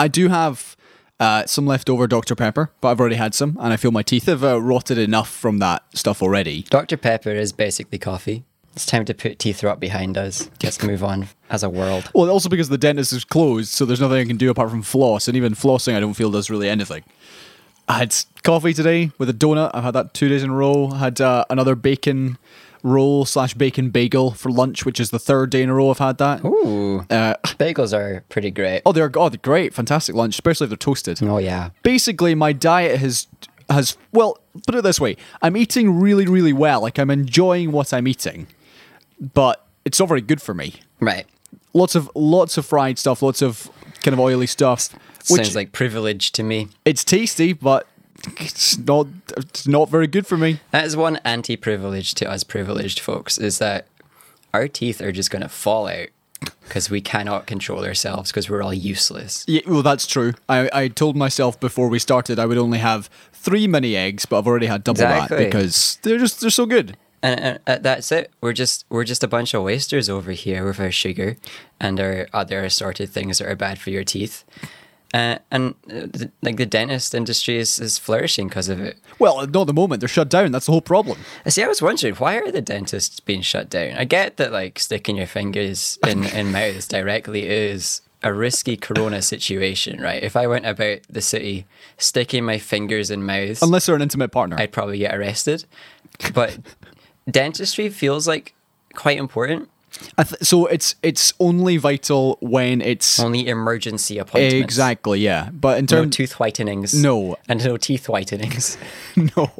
I do have uh, some leftover Dr Pepper, but I've already had some, and I feel my teeth have uh, rotted enough from that stuff already. Dr. Pepper is basically coffee. It's time to put teeth rot behind us. Let's move on as a world. Well, also because the dentist is closed, so there's nothing I can do apart from floss, and even flossing, I don't feel does really anything. I had coffee today with a donut. I've had that two days in a row. I had uh, another bacon roll slash bacon bagel for lunch, which is the third day in a row I've had that. Ooh, Uh, bagels are pretty great. oh, they're oh, they're great, fantastic lunch, especially if they're toasted. Oh yeah. Basically, my diet has has well, put it this way: I'm eating really, really well. Like I'm enjoying what I'm eating, but it's not very good for me. Right. Lots of lots of fried stuff, lots of kind of oily stuff. Which Sounds like privilege to me. it's tasty, but it's not it's not very good for me. That is one anti-privilege to us privileged folks is that our teeth are just going to fall out because we cannot control ourselves because we're all useless. Yeah, well, that's true. I, I told myself before we started I would only have three mini eggs, but I've already had double that because they're just they're so good. And, and uh, that's it. We're just we're just a bunch of wasters over here with our sugar and our other assorted things that are bad for your teeth. Uh, and uh, the, like the dentist industry is, is flourishing because of it. Well, not at the moment. They're shut down. That's the whole problem. I See, I was wondering why are the dentists being shut down? I get that like sticking your fingers in in mouths directly is a risky corona situation, right? If I went about the city sticking my fingers in mouths, Unless they're an intimate partner. I'd probably get arrested. But dentistry feels like quite important. I th- so it's it's only vital when it's Only emergency appointments. exactly yeah. But in No terms tooth whitenings. No. And no teeth whitenings. no.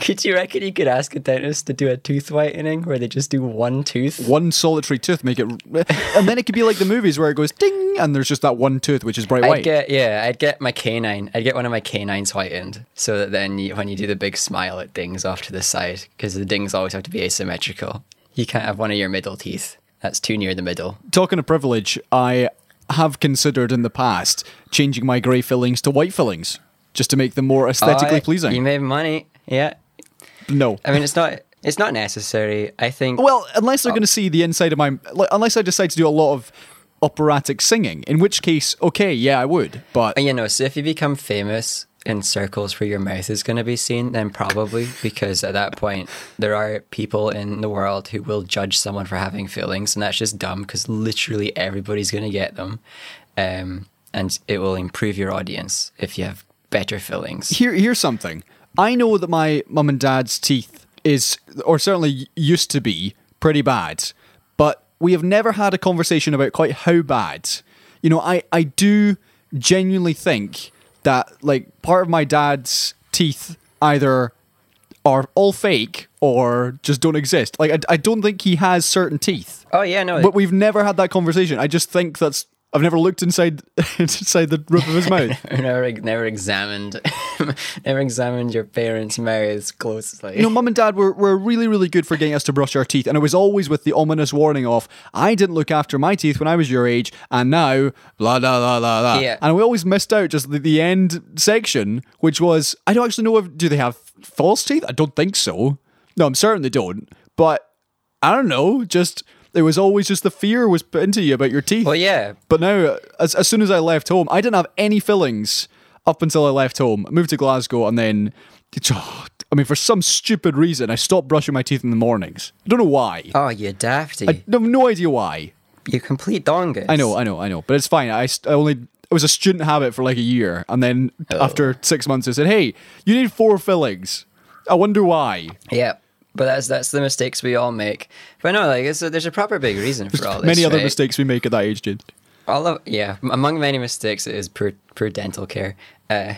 could you reckon you could ask a dentist to do a tooth whitening where they just do one tooth? one solitary tooth make it and then it could be like the movies where it goes ding and there's just that one tooth which is bright I'd white get yeah, I'd get my canine. I'd get one of my canines whitened, so that then you, when you do the big smile, it dings off to the side because the dings always have to be asymmetrical. You can't have one of your middle teeth. That's too near the middle. talking of privilege i have considered in the past changing my grey fillings to white fillings just to make them more aesthetically Oh, pleasing You made money. Yeah. no I mean, it's not. It's not necessary. I think. well unless they're oh. going to see the inside of my like, unless i decide to do a lot of operatic singing in which case okay yeah i would but oh, you know, so if you become famous in circles where your mouth is going to be seen, then probably because at that point there are people in the world who will judge someone for having feelings, and that's just dumb because literally everybody's going to get them, um, and it will improve your audience if you have better feelings. here here's something. I know that my mum and dad's teeth is or certainly used to be pretty bad, but we have never had a conversation about quite how bad. You know, I I do genuinely think that like part of my dad's teeth either are all fake or just don't exist. Like I, I don't think he has certain teeth. Oh yeah, no, But we've never had that conversation. I just think that's I've never looked inside inside the roof of his mouth. never never examined, never examined your parents' mouths closely. You know, mum and dad were, were really, really good for getting us to brush our teeth. And it was always with the ominous warning of, I didn't look after my teeth when I was your age, and now, blah, blah, blah, blah, blah. Yeah. And we always missed out just the, the end section, which was, I don't actually know if, do they have false teeth? I don't think so. No, I'm certain they don't. But I don't know, just, it was always just the fear was put into you about your teeth. well, yeah, But now, as, as soon as I left home, I didn't have any fillings up until I left home. I moved to Glasgow, and then, I mean, for some stupid reason, I stopped brushing my teeth in the mornings. I don't know why. Oh, you dafty. I have no idea why. you complete dongus. I know, I know, I know. But it's fine. I, I only it was a student habit for like a year, and then oh. after six months, I said, "Hey, you need four fillings." I wonder why. Yeah. But that's that's the mistakes we all make. But no, like it's a, there's a proper big reason for all this. Many other right? mistakes we make at that age, Jade. All of yeah, among many mistakes is poor poor dental care. Uh,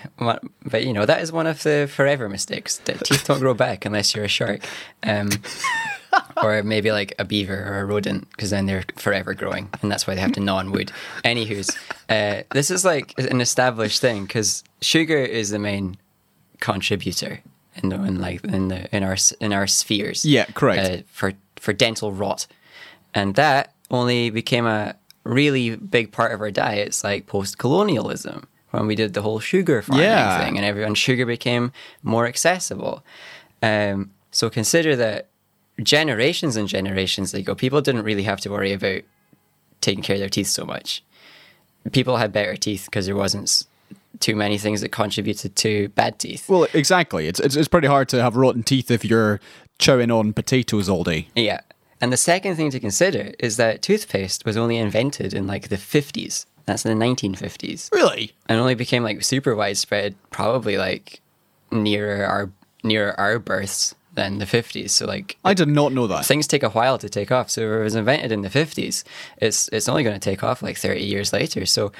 but you know that is one of the forever mistakes. Teeth don't grow back unless you're a shark, um, or maybe like a beaver or a rodent, because then they're forever growing, and that's why they have to gnaw on wood. Anywho's, uh, this is like an established thing because sugar is the main contributor in the in like in the in our in our spheres. Yeah, correct. Uh, for for dental rot, and that only became a really big part of our diets like post colonialism when we did the whole sugar farming Yeah. thing, and everyone sugar became more accessible. Um, so consider that generations and generations ago, people didn't really have to worry about taking care of their teeth so much people had better teeth because there wasn't too many things that contributed to bad teeth. Well, exactly. It's, it's it's pretty hard to have rotten teeth if you're chowing on potatoes all day. Yeah. And the second thing to consider is that toothpaste was only invented in like the 50s. That's in the 1950s. Really? And only became like super widespread probably like nearer our nearer our births than the 50s. So like I did not know that. things take a while to take off. So if it was invented in the 50s, it's it's only going to take off like 30 years later. So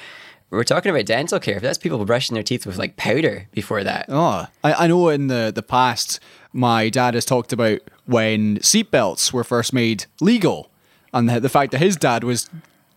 we're talking about dental care. That's people brushing their teeth with like powder before that. Oh, I, I know in the, the past, my dad has talked about when seatbelts were first made legal and the, the fact that his dad was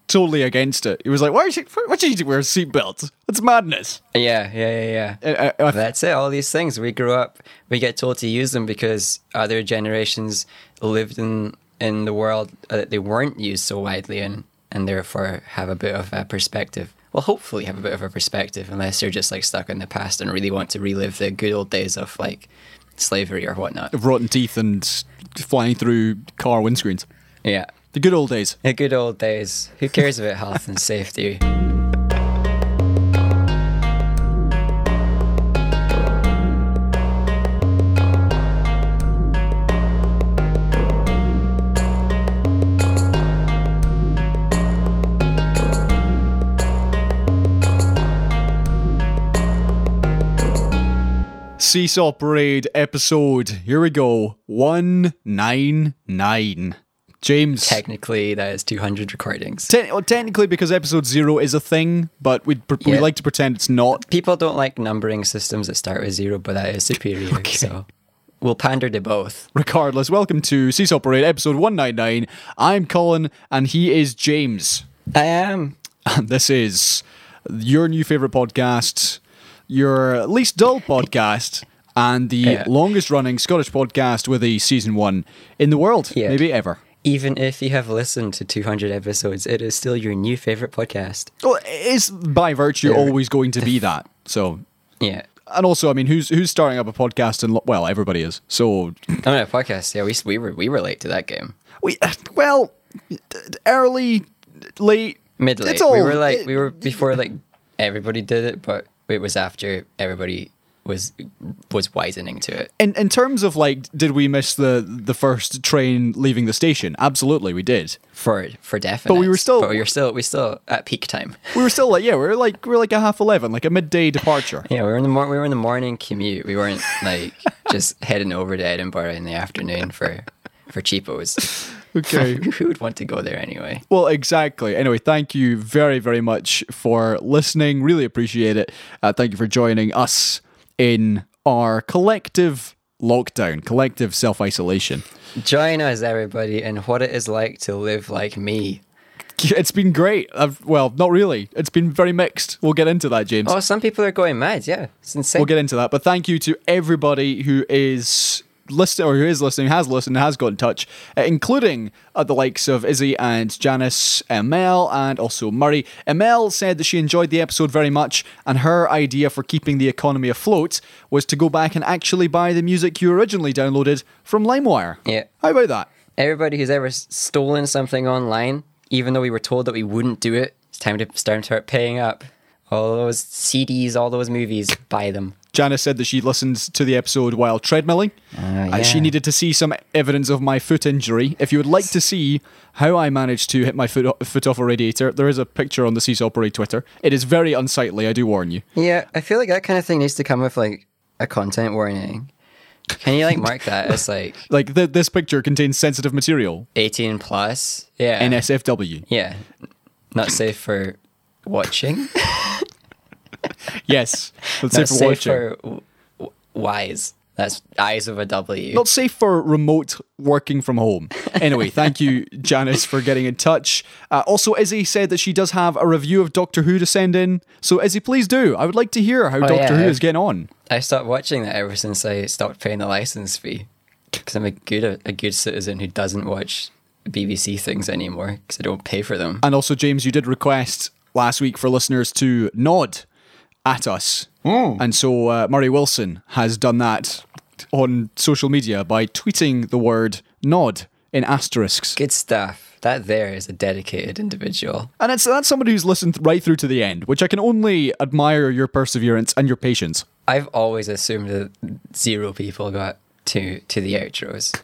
totally against it. He was like, why should, why should you wear a seatbelt? That's madness. Yeah, yeah, yeah, yeah. Uh, uh, That's it. All these things we grew up, we get told to use them because other generations lived in in the world that they weren't used so widely in, and therefore have a bit of a perspective. Well, hopefully have a bit of a perspective, unless you're just like stuck in the past and really want to relive the good old days of like slavery or whatnot. Rotten teeth and flying through car windscreens. Yeah, The good old days. the good old days. Who cares about health and safety? Seesaw Parade episode. Here we go. 199. James. Technically, that is 200 recordings. Te- well, technically, because episode zero is a thing, but we'd, pr- we Yeah. like to pretend it's not. People don't like numbering systems that start with zero, but that is superior. So we'll pander to both. Regardless, welcome to Seesaw Parade episode 199. I'm Colin, and he is James. I am. And this is your new favorite podcast, your least dull podcast, and the Yeah. longest running Scottish podcast with a season one in the world, Yeah. maybe ever. Even if you have listened to 200 episodes, it is still your new favorite podcast. Well, it's by virtue Yeah. always going to be that. So, Yeah. and also, I mean, who's who's starting up a podcast? And well, everybody is. So, Oh no, podcast. Yeah, we we were we were late to that game. we well, early, late, Mid late. We were like it- we were before like everybody did it, but it was after everybody was was widening to it. In in terms of like, did we miss the the first train leaving the station? Absolutely, we did. For for definite. But we were still- But we were still we still at peak time. We were still like, yeah, we were like we were like a half eleven, like a midday departure. Yeah, we were in the mor- we were in the morning commute. We weren't like just heading over to Edinburgh in the afternoon for for cheapos. Okay. Who would want to go there anyway? Well, exactly. Anyway, thank you very, very much for listening. Really appreciate it. Uh, thank you for joining us in our collective lockdown, collective self isolation. Join us, everybody, in what it is like to live like me. It's been great. I've, well, not really. It's been very mixed. We'll get into that, James. Oh, some people are going mad. Yeah, it's insane. We'll get into that. But thank you to everybody who is listening or who is listening, has listened, has got in touch, uh, including uh, the likes of Izzy and Janice, Mel, and also Murray. Mel said that she enjoyed the episode very much, and her idea for keeping the economy afloat was to go back and actually buy the music you originally downloaded from LimeWire. Yeah. How about that? Everybody who's ever stolen something online, even though we were told that we wouldn't do it, it's time to start start paying up. All those CDs, all those movies, buy them. Janice said that she listened to the episode while treadmilling. Ah, Uh, she needed to see some evidence of my foot injury. If you would like to see how I managed to hit my foot, foot off a radiator, there is a picture on the Seesaw Parade Twitter. It is very unsightly, I do warn you. Yeah, I feel like that kind of thing needs to come with like a content warning. Can you like mark that as like Like, th- this picture contains sensitive material. 18 plus? Yeah. NSFW. yeah. Not safe for watching. Yes. Let's Not say for safe watching. for wise. That's eyes of a W. Not safe for remote working from home. Anyway, thank you, Janice, for getting in touch. Uh, also, Izzy said that she does have a review of Doctor Who to send in. So, Izzy, please do. I would like to hear how Doctor Oh, yeah, Who I've- is getting on. I stopped watching that ever since I stopped paying the license fee. Because I'm a good a good citizen who doesn't watch BBC things anymore because I don't pay for them. And also, James, you did request last week for listeners to nod at us. And so uh, Murray Wilson has done that on social media by tweeting the word nod in asterisks. Good stuff. That there is a dedicated individual. And it's that's somebody who's listened right through to the end, which I can only admire your perseverance and your patience. I've always assumed that zero people got to to the outros.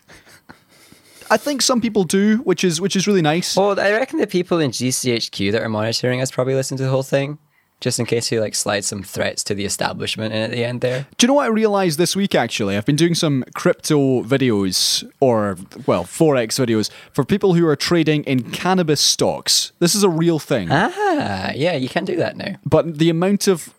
I think some people do, which is which is really nice. Well, I reckon the people in GCHQ that are monitoring us probably listen to the whole thing, just in case we like slide some threats to the establishment in at the end there. Do you know what I realized this week actually? I've been doing some crypto videos or well, forex videos for people who are trading in cannabis stocks. This is a real thing. Ah, yeah, you can do that now. But the amount of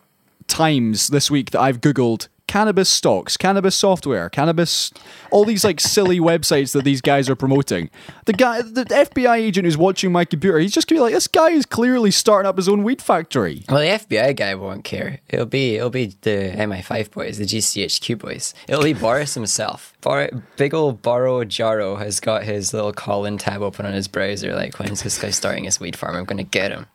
times this week that I've googled cannabis stocks, cannabis software, cannabis, all these like silly websites that these guys are promoting. The guy, the FBI agent who's watching my computer, he's just gonna be like, this guy is clearly starting up his own weed factory. Well, the FBI guy won't care. It'll be it'll be the MI5 boys, the GCHQ boys. It'll be Boris himself. Bor- big old Boro Jaro has got his little call-in tab open on his browser. Like, when's this guy starting his weed farm? I'm gonna get him.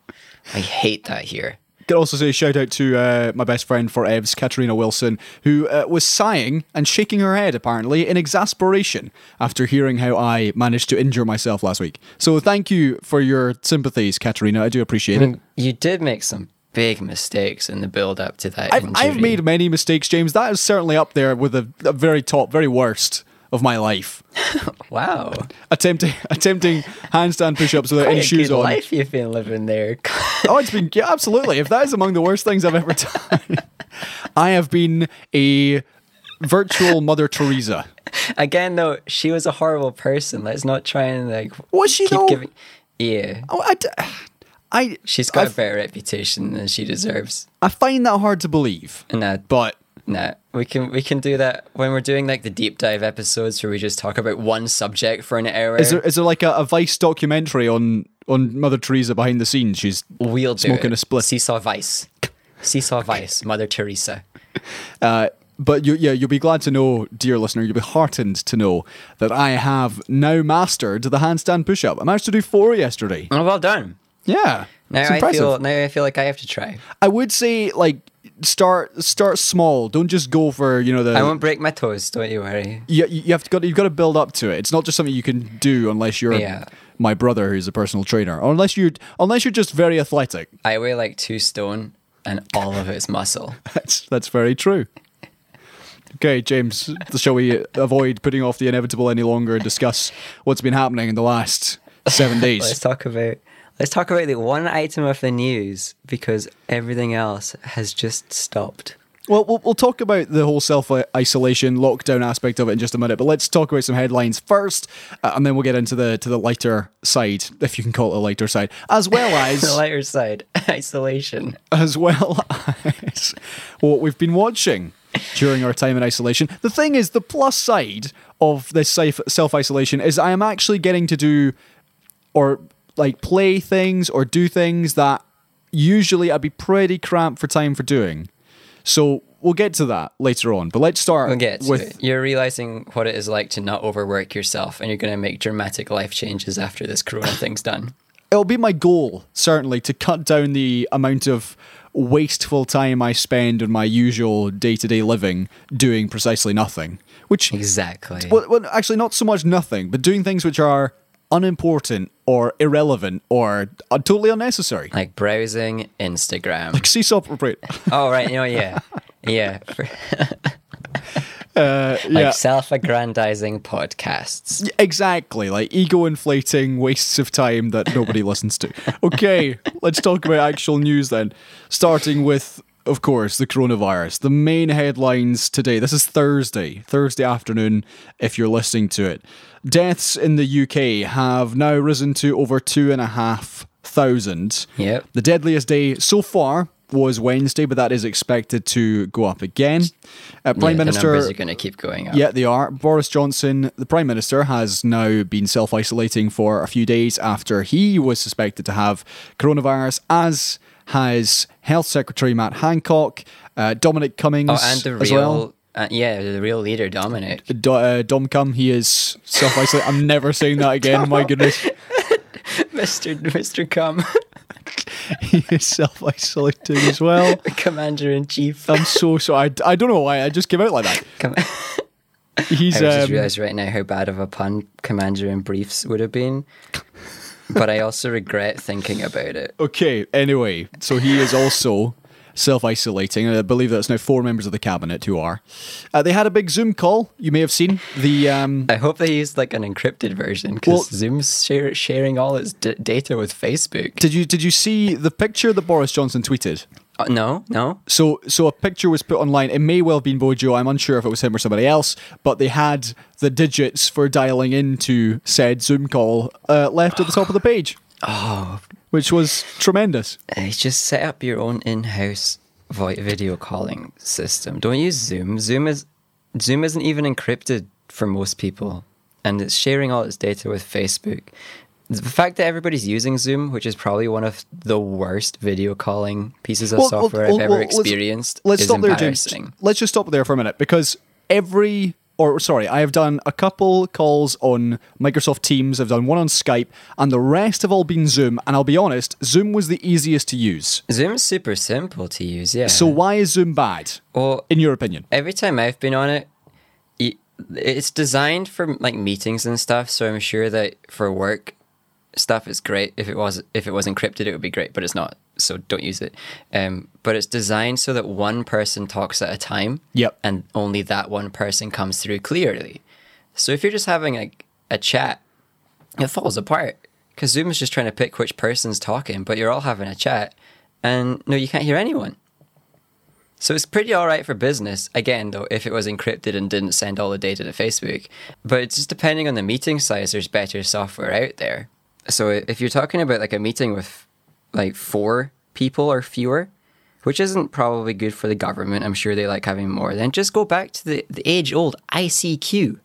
I hate that here. Could also say shout out to uh, my best friend for Evs, Katerina Wilson, who uh, was sighing and shaking her head apparently in exasperation after hearing how I managed to injure myself last week. So thank you for your sympathies, Katerina. I do appreciate it. You did make some big mistakes in the build up to that. I've, injury. I've made many mistakes, James. That is certainly up there with the very top, very worst of my life. wow. Attempting attempting handstand push-ups without Quite any shoes on. life you've been living there. Oh, it's been yeah, absolutely. If that is among the worst things I've ever done, I have been a virtual Mother Teresa. Again, though, she was a horrible person. Let's not try and like Was she though? giving. Yeah, Oh, I, d- I, she's got a better reputation than she deserves. I find that hard to believe. And that, But nah, we can we can do that when we're doing like the deep dive episodes where we just talk about one subject for an hour. is there is there like a, a Vice documentary on on Mother Teresa behind the scenes? She's we'll smoking a split. Seesaw Vice, Seesaw Vice, Mother Teresa. Uh, but you, yeah, you'll be glad to know, dear listener, you'll be heartened to know that I have now mastered the handstand push-up. I managed to do four yesterday. Oh, well done. Yeah, Now I feel now I feel like I have to try. I would say like start start small. Don't just go for you know the. I won't break my toes. Don't you worry. you, you have to got you've got to build up to it. It's not just something you can do unless you're Yeah. my brother who's a personal trainer, or unless you're unless you're just very athletic. I weigh like two stone, and all of it's muscle. That's that's very true. Okay, James, shall we avoid putting off the inevitable any longer and discuss what's been happening in the last seven days? Let's talk about let's talk about the one item of the news because everything else has just stopped. Well, we'll, we'll talk about the whole self isolation lockdown aspect of it in just a minute, but let's talk about some headlines first, uh, and then we'll get into the to the lighter side, if you can call it a lighter side, as well as The lighter side, isolation. as well as what we've been watching during our time in isolation. The thing is, the plus side of this self isolation is I am actually getting to do or like play things or do things that usually I'd be pretty cramped for time for doing. So we'll get to that later on. But let's start We'll get with it. You're realizing what it is like to not overwork yourself, and you're going to make dramatic life changes after this Corona thing's done. it'll be my goal certainly to cut down the amount of wasteful time I spend on my usual day-to-day living doing precisely nothing. Which Exactly. well, well actually not so much nothing, but doing things which are unimportant or irrelevant or uh, totally unnecessary. Like browsing Instagram. Like seesaw operate. oh right, you know, yeah, yeah. Uh, like self-aggrandizing podcasts. Exactly, like ego inflating wastes of time that nobody listens to. Okay, let's talk about actual news then. Starting with, of course, the coronavirus. The main headlines today. This is Thursday, Thursday afternoon, if you're listening to it. Deaths in the UK have now risen to over two and a half thousand. Yep. The deadliest day so far was Wednesday, but that is expected to go up again. Uh, Prime Yeah, Minister. The numbers are going to keep going up. Yeah, they are. Boris Johnson, the Prime Minister, has now been self isolating for a few days after he was suspected to have coronavirus, as has Health Secretary Matt Hancock, uh, Dominic Cummings Oh, and the as real, well. Uh, yeah, the real leader, Dominic. Do, uh, Dom Cum, he is self isolating. I'm never saying that again. My goodness. Mister Mister Cum, He is self isolating as well. Commander in Chief. I'm so sorry. I, I don't know why I just came out like that. Com- He's I just um, realized right now how bad of a pun Commander in Briefs would have been. but I also regret thinking about it. okay. Anyway, so he is also self-isolating. I believe that's now four members of the cabinet who are. Uh, they had a big Zoom call. You may have seen the. Um, I hope they used like an encrypted version because Well- Zoom's share, sharing all its d- data with Facebook. did you did you see the picture that Boris Johnson tweeted? Uh, no, no. So, so a picture was put online. It may well have been Bojo. I'm unsure if it was him or somebody else, but they had the digits for dialing into said Zoom call uh, left at the top of the page, Oh, which was tremendous. uh, just set up your own in-house video calling system. Don't use Zoom. Zoom is Zoom isn't even encrypted for most people, and it's sharing all its data with Facebook. The fact that everybody's using Zoom, which is probably one of the worst video calling pieces of Well, software well, I've ever well, let's- experienced, Let's is stop there, James. Let's just stop there for a minute because every, or sorry, I have done a couple calls on Microsoft Teams. I've done one on Skype, and the rest have all been Zoom. And I'll be honest, Zoom was the easiest to use. Zoom is super simple to use, yeah. So why is Zoom bad, well, in your opinion? every time I've been on it, it's designed for like meetings and stuff. So I'm sure that for work stuff, is great. If it was if it was encrypted, it would be great, but it's not. So don't use it. Um, but it's designed so that one person talks at a time. Yep. And only that one person comes through clearly. So if you're just having like a chat, it falls apart because Zoom is just trying to pick which person's talking, but you're all having a chat, and no, you can't hear anyone. So it's pretty all right for business. Again, though, if it was encrypted and didn't send all the data to Facebook. But it's just depending on the meeting size, there's better software out there. So if you're talking about like a meeting with like four people or fewer, which isn't probably good for the government, I'm sure they like having more, then just go back to the, the age old ICQ.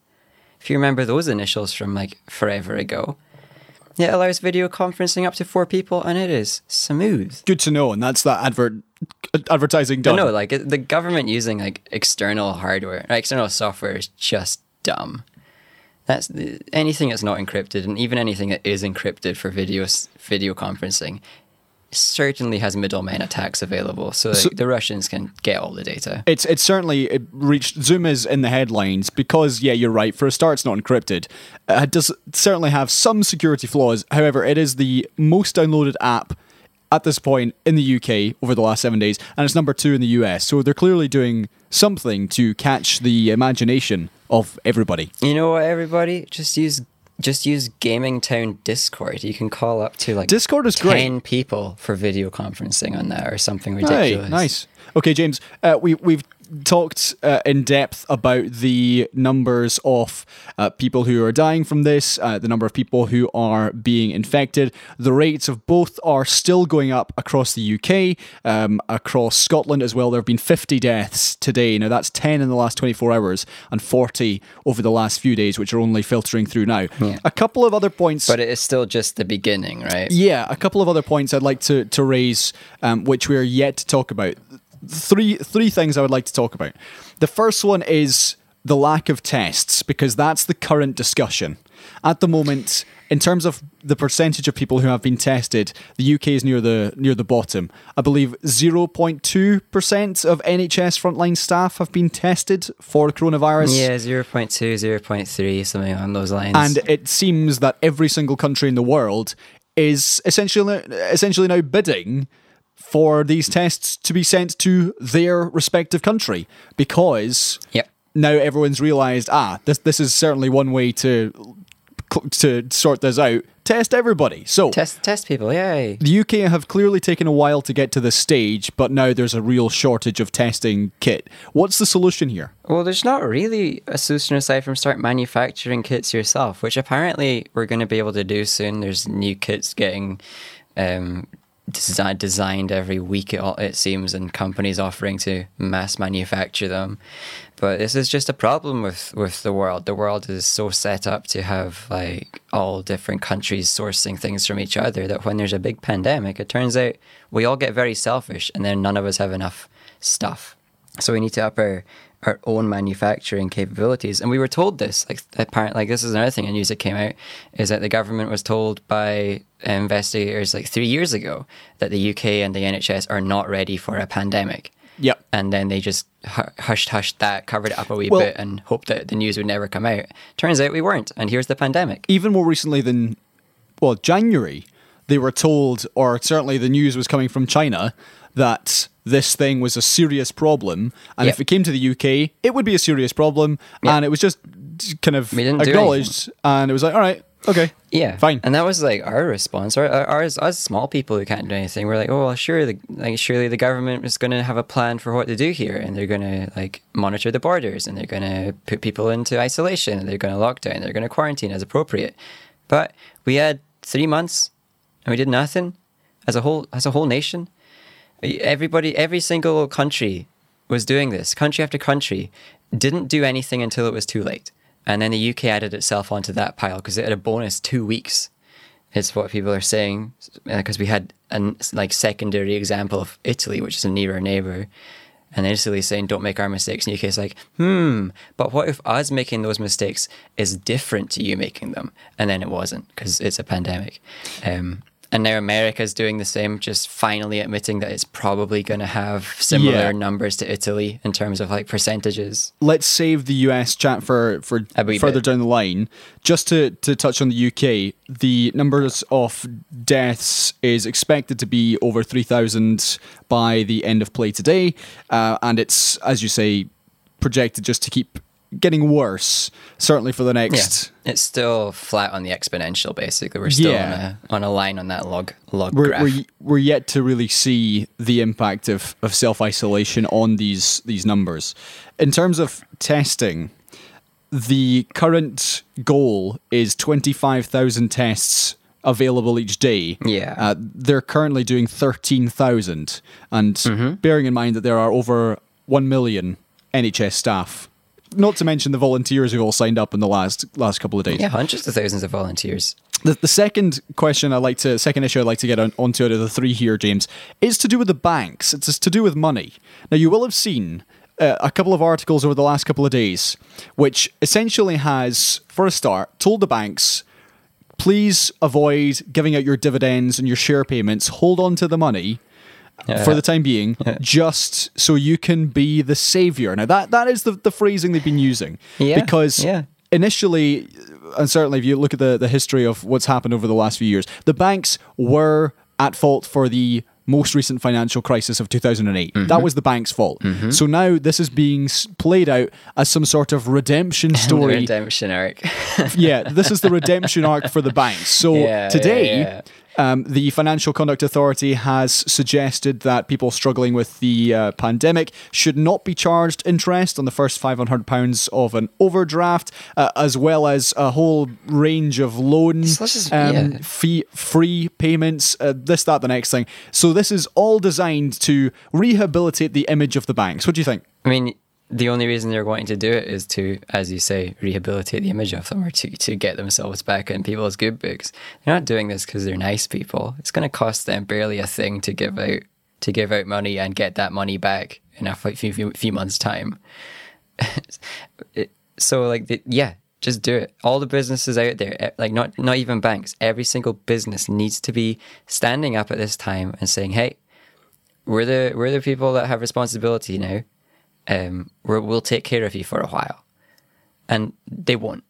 If you remember those initials from like forever ago. It allows video conferencing up to four people and it is smooth. Good to know, and that's that advert advertising done. No, no, like the government using like external hardware, external software is just dumb. That's the, anything that's not encrypted, and even anything that is encrypted for video video conferencing, certainly has middlemen attacks available, so, like, the Russians can get all the data. It's it's certainly it reached Zoom is in the headlines because yeah you're right for a start it's not encrypted. Uh, It does certainly have some security flaws. However, it is the most downloaded app at this point in the UK over the last seven days, and it's number two in the US. So they're clearly doing something to catch the imagination of everybody. You know what, everybody? Just use just use Gaming Town Discord. You can call up to like Discord is great. ten people for video conferencing on that or something Hey, ridiculous. nice. Okay, James, uh, we we've talked uh, in depth about the numbers of uh, people who are dying from this, uh, the number of people who are being infected. The rates of both are still going up across the UK, um, across Scotland as well. There have been 50 deaths today. Now that's 10 in the last 24 hours and 40 over the last few days, which are only filtering through now. A couple of other points. But it is still just the beginning, right? Yeah, a couple of other points I'd like to to raise, um, which we are yet to talk about. Three three things I would like to talk about. The first one is the lack of tests because that's the current discussion at the moment. In terms of the percentage of people who have been tested, the UK is near the near the bottom. I believe 0.2% of NHS frontline staff have been tested for coronavirus. Yeah, 0.2, 0.3, something along those lines. And it seems that every single country in the world is essentially essentially now bidding for these tests to be sent to their respective country because Yep. now everyone's realized ah this this is certainly one way to to sort this out test everybody so Test test people, yay. the UK have clearly taken a while to get to this stage but now there's a real shortage of testing kit what's the solution here Well, there's not really a solution aside from start manufacturing kits yourself, which apparently we're going to be able to do soon. There's new kits getting um, desi- designed every week, it, it seems, and companies offering to mass manufacture them. But this is just a problem with, with the world. The world is so set up to have like all different countries sourcing things from each other that when there's a big pandemic, it turns out we all get very selfish and then none of us have enough stuff. So we need to up our, our own manufacturing capabilities. And we were told this, like apparently, like this is another thing in news that came out, is that the government was told by investigators like three years ago that the UK and the NHS are not ready for a pandemic. Yep. And then they just hushed, hushed that, covered it up a wee Well- bit, and hoped that the news would never come out. Turns out we weren't, and here's the pandemic. even more recently than well January, they were told, or certainly the news was coming from China that this thing was a serious problem, and Yep. if it came to the UK, it would be a serious problem, Yep. and it was just kind of We didn't do acknowledged, and it was like, all right, okay, Yeah, fine. And that was like our response. Our, our, ours, us small people who can't do anything. We're like, oh, well, sure, the, like surely the government is going to have a plan for what to do here, and they're going to like monitor the borders, and they're going to put people into isolation, and they're going to lock down, they're going to quarantine as appropriate. But we had three months, and we did nothing as a whole as a whole nation. Everybody, every single country was doing this. Country after country didn't do anything until it was too late. And then the UK added itself onto that pile because it had a bonus two weeks. It's what people are saying because we had a like secondary example of Italy, which is a nearer neighbor, and Italy saying don't make our mistakes. And UK is like, hmm, but what if us making those mistakes is different to you making them? And then it wasn't because it's a pandemic. Um, and now America's doing the same, just finally admitting that it's probably going to have similar Yeah. numbers to Italy in terms of like percentages. let's save the US chat for for further bit. down the line. Just to to touch on the UK, the numbers of deaths is expected to be over three thousand by the end of play today, uh, and it's as you say projected just to keep getting worse. Certainly for the next. It's still flat on the exponential, basically. We're still Yeah. on, a, on a line on that log log We're, graph. we're, we're yet to really see the impact of, of self isolation on these these numbers. In terms of testing, the current goal is 25,000 tests available each day. Yeah. Uh, they're currently doing 13,000. And Mm-hmm. bearing in mind that there are over 1 million NHS staff, not to mention the volunteers who've all signed up in the last last couple of days. yeah, hundreds of thousands of volunteers. The, the second question I'd like to, second issue I'd like to get on, onto out of the three here, James, is to do with the banks. It's to do with money. Now, you will have seen uh, a couple of articles over the last couple of days, which essentially has, for a start, told the banks, please avoid giving out your dividends and your share payments. Hold on to the money. For the time being, just so you can be the savior. Now that that is the, the phrasing they've been using. Yeah, Because yeah. initially, and certainly if you look at the, the history of what's happened over the last few years, the banks were at fault for the most recent financial crisis of 2008. Mm-hmm. That was the bank's fault. So now this is being played out as some sort of redemption story. Redemption arc. yeah, this is the redemption arc for the banks. So Yeah, today, yeah, Um, the Financial Conduct Authority has suggested that people struggling with the uh, pandemic should not be charged interest on the first £500 of an overdraft, uh, as well as a whole range of loans, So um, yeah. fee free payments, uh, this, that, the next thing. So this is all designed to rehabilitate the image of the banks. What do you think? I mean, the only reason they're wanting to do it is to, as you say, rehabilitate the image of them or to, to get themselves back in people's good books. They're not doing this because they're nice people. It's going to cost them barely a thing to give out to give out money and get that money back in a few, few, few months' time. It- so, like, the, yeah, just do it. All the businesses out there, eh, like not not even banks, every single business needs to be standing up at this time and saying, "Hey, we're the we're the people that have responsibility now. Um, we'll take care of you for a while, and they won't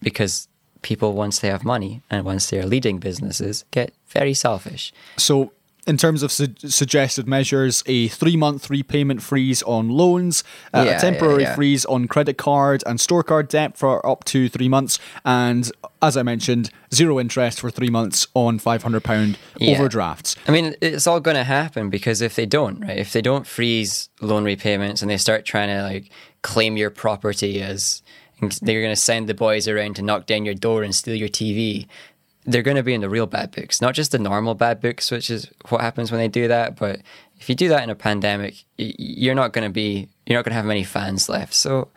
because people once they have money and once they are leading businesses get very selfish. So, in terms of su- suggested measures, a three month repayment freeze on loans, uh, Yeah, a temporary yeah, yeah. freeze on credit card and store card debt for up to three months, and as I mentioned, zero interest for three months on £500 Yeah. overdrafts. I mean, it's all going to happen because if they don't, right? If they don't freeze loan repayments and they start trying to like claim your property as they're going to send the boys around to knock down your door and steal your TV, they're going to be in the real bad books, not just the normal bad books, which is what happens when they do that. But if you do that in a pandemic, you're not going to be, you're not going to have many fans left. So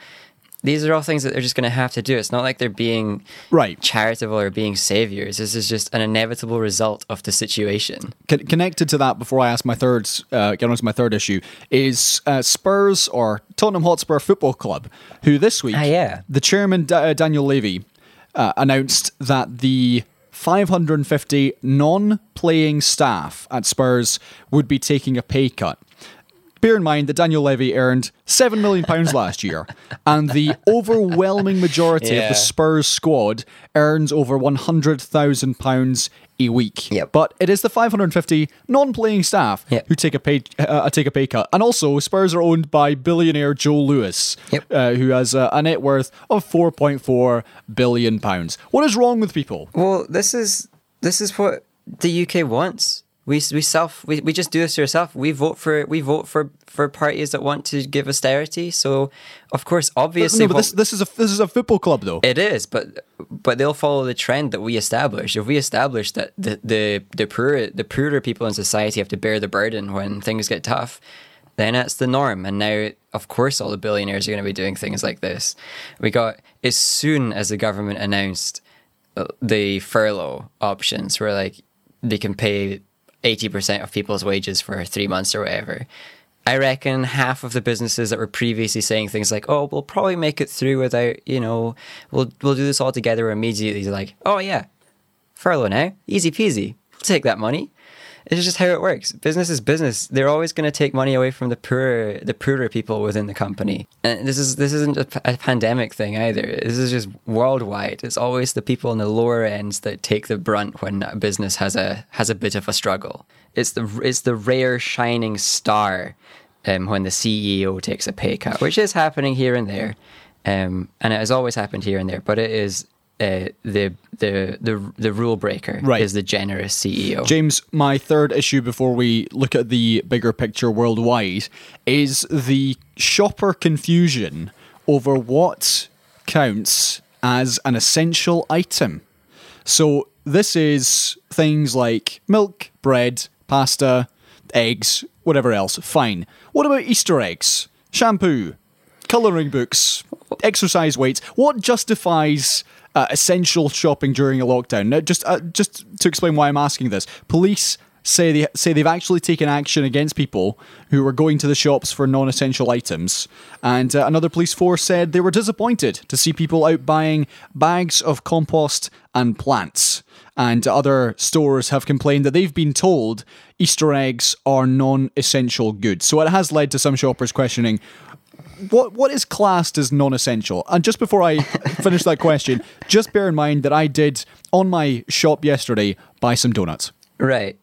these are all things that they're just going to have to do. It's not like they're being Right. charitable or being saviors. This is just an inevitable result of the situation. Con- connected to that, before I ask my third, uh, get on to my third issue, is uh, Spurs or Tottenham Hotspur Football Club, who this week, Ah, yeah. the chairman Da- uh, Daniel Levy uh, announced that the 550 non-playing staff at Spurs would be taking a pay cut. bear in mind that Daniel Levy earned seven million pounds last year, and the overwhelming majority of the Spurs squad earns over one hundred thousand pounds a week. Yep. But it is the 550 non-playing staff Yep. who take a pay uh, take a pay cut, and also Spurs are owned by billionaire Joe Lewis, Yep. uh, who has a, a net worth of 4.4 billion pounds. What is wrong with people? Well, this is this is what the UK wants. We we self we, we just do this to ourselves. We vote for we vote for for parties that want to give austerity. So, of course, obviously, no, but this this is a this is a football club though. It is, but but they'll follow the trend that we establish. If we establish that the the the poorer the poorer people in society have to bear the burden when things get tough, then that's the norm. And now, of course, all the billionaires are going to be doing things like this. We got as soon as the government announced uh, the furlough options, where like they can pay eighty percent of people's wages for three months or whatever. I reckon half of the businesses that were previously saying things like, "Oh, we'll probably make it through without, you know, we'll we'll do this all together," immediately like, "Oh yeah, furlough now, easy peasy, take that money." It's just how it works. Business is business. They're always going to take money away from the poorer, the poorer people within the company. And this is this isn't a, p- a pandemic thing either. This is just worldwide. It's always the people in the lower ends that take the brunt when a business has a has a bit of a struggle. It's the it's the rare shining star um, when the CEO takes a pay cut, which is happening here and there, um, and it has always happened here and there. But it is uh, the the the the rule breaker Right. is the generous CEO. James, my third issue before we look at the bigger picture worldwide is the shopper confusion over what counts as an essential item. So this is things like milk, bread, pasta, eggs, whatever else. Fine. What about Easter eggs, shampoo, colouring books, exercise weights? What justifies uh, essential shopping during a lockdown? Now, just uh, just to explain why I'm asking this, police say they say they've actually taken action against people who were going to the shops for non-essential items, and uh, another police force said they were disappointed to see people out buying bags of compost and plants. And other stores have complained that they've been told Easter eggs are non-essential goods. So it has led to some shoppers questioning what what is classed as non-essential? And just before I finish that question, just bear in mind that I did on my shop yesterday buy some donuts, Right.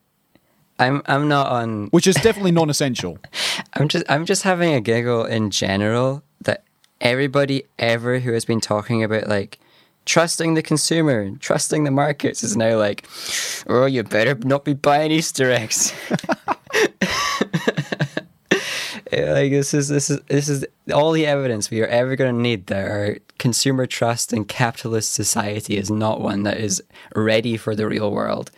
I'm I'm not on which is definitely non-essential. I'm just I'm just having a giggle in general that everybody ever who has been talking about like trusting the consumer and trusting the markets is now like, oh, you better not be buying Easter eggs. Like this is this is this is all the evidence we are ever going to need that our consumer trust in capitalist society is not one that is ready for the real world.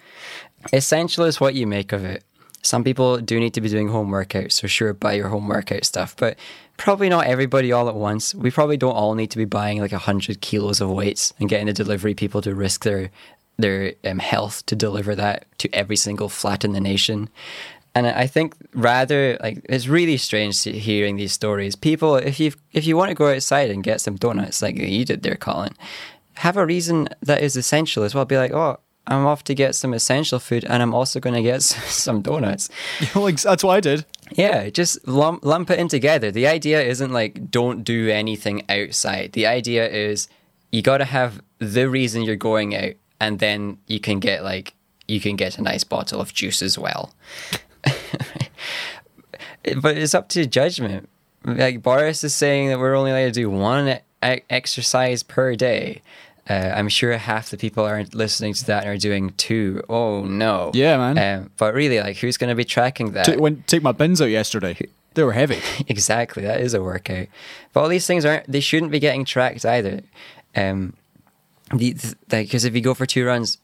Essential is what you make of it. Some people do need to be doing home workouts, so sure, buy your home workout stuff, but probably not everybody all at once. We probably don't all need to be buying like 100 kilos of weights and getting the delivery people to risk their their um, health to deliver that to every single flat in the nation. And I think rather like it's really strange hearing these stories. People, if you if you want to go outside and get some donuts like you did there, Colin, have a reason that is essential as well. Be like, oh, I'm off to get some essential food, and I'm also going to get some donuts. like, that's what I did. Yeah, just lump, lump it in together. The idea isn't like don't do anything outside. The idea is you got to have the reason you're going out, and then you can get like you can get a nice bottle of juice as well. but it's up to judgment. Like Boris is saying that we're only allowed to do one exercise per day. Uh, I'm sure half the people aren't listening to that and are doing two. Oh no! Yeah, man. Um, but really, like, who's going to be tracking that? When take my bins out yesterday, they were heavy. exactly, that is a workout. But all these things aren't. They shouldn't be getting tracked either. Um, the because if you go for two runs,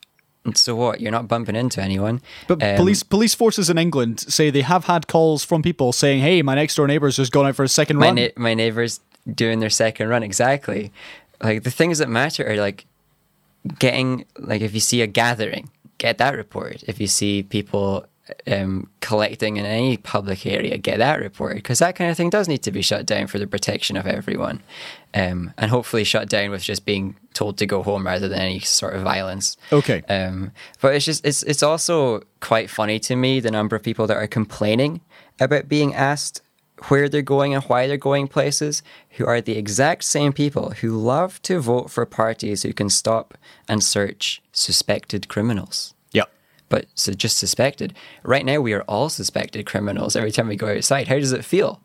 so what? You're not bumping into anyone. But Um, police police forces in England say they have had calls from people saying, "Hey, my next door neighbour's just gone out for a second my run." na- my neighbors doing their second run exactly like the things that matter are like getting like if you see a gathering get that report if you see people um, collecting in any public area get that reported because that kind of thing does need to be shut down for the protection of everyone um, and hopefully shut down with just being told to go home rather than any sort of violence Okay. um, but it's just it's it's also quite funny to me the number of people that are complaining about being asked where they're going and why they're going places, who are the exact same people who love to vote for parties who can stop and search suspected criminals. But so just suspected. Right now, we are all suspected criminals every time we go outside. How does it feel?